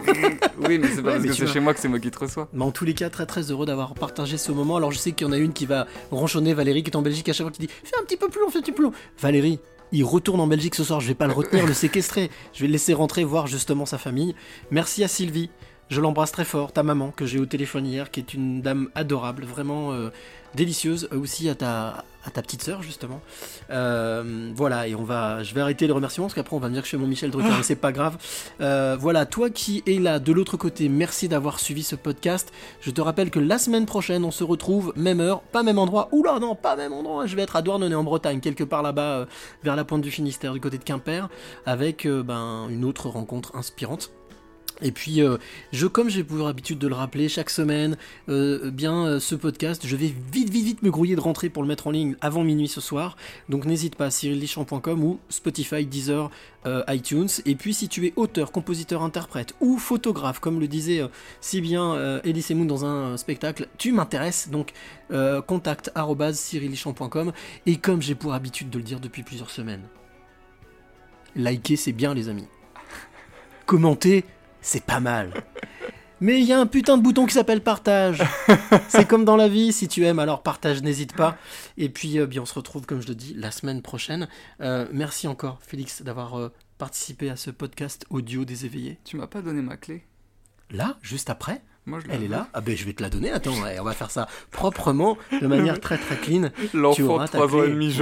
Oui, mais c'est pas Ouais, parce que c'est chez moi que c'est moi qui te reçois. Mais en tous les cas, très très heureux d'avoir partagé ce moment. Alors je sais qu'il y en a une qui va ronchonner, Valérie qui est en Belgique à chaque fois qui dit Fais un petit peu plus long, fais un petit peu plus long. Valérie, il retourne en Belgique ce soir, je vais pas le retenir, le [laughs] séquestrer. Je vais le laisser rentrer voir justement sa famille. Merci à Sylvie Je l'embrasse très fort, ta maman que j'ai au téléphone hier, qui est une dame adorable, vraiment euh, délicieuse, euh, aussi à ta, à ta petite sœur justement. Euh, voilà, et on va, je vais arrêter les remerciements parce qu'après on va me dire que je suis mon Michel Drucker, mais c'est pas grave. Euh, voilà, toi qui es là de l'autre côté, merci d'avoir suivi ce podcast. Je te rappelle que la semaine prochaine on se retrouve même heure, pas même endroit. Oula non, pas même endroit. Je vais être à Douarnenez en Bretagne, quelque part là-bas, euh, vers la pointe du Finistère, du côté de Quimper, avec ben une autre rencontre inspirante. Et puis, euh, je, comme j'ai pour habitude de le rappeler chaque semaine, euh, bien euh, ce podcast, je vais vite, vite, vite me grouiller de rentrer pour le mettre en ligne avant minuit ce soir. Donc n'hésite pas, cyrillichamp.com ou Spotify, Deezer, iTunes. Et puis, si tu es auteur, compositeur, interprète ou photographe, comme le disait si bien Elise Moon dans un spectacle, tu m'intéresses. Donc, contact cyrillichamp.com. Et comme j'ai pour habitude de le dire depuis plusieurs semaines, liker c'est bien, les amis. Commenter, c'est pas mal. Mais il y a un putain de bouton qui s'appelle partage. C'est comme dans la vie, si tu aimes, alors partage, n'hésite pas. Et puis, euh, bien, on se retrouve, comme je le dis, la semaine prochaine. Euh, merci encore, Félix, d'avoir euh, participé à ce podcast audio des éveillés. Tu m'as pas donné ma clé. Là, juste après Moi, je la Elle est là Ah ben je vais te la donner, attends, ouais, on va faire ça proprement, de manière très très clean. L'enfant Tu auras de ta trois ans clé. et demi.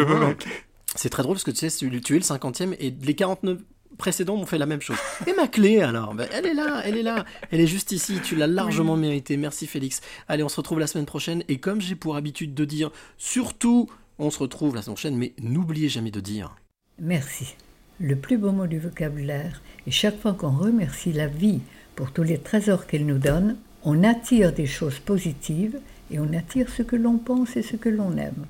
C'est très drôle parce que tu sais, tu es le cinquantième et les 49 précédents m'ont fait la même chose. Et ma clé alors? Ben, Elle est là, elle est là, elle est juste ici, tu l'as largement mérité. Merci Félix. Allez, on se retrouve la semaine prochaine et comme j'ai pour habitude de dire, surtout, on se retrouve la semaine prochaine, mais n'oubliez jamais de dire... Merci. Le plus beau mot du vocabulaire. Et chaque fois qu'on remercie la vie pour tous les trésors qu'elle nous donne, on attire des choses positives et on attire ce que l'on pense et ce que l'on aime.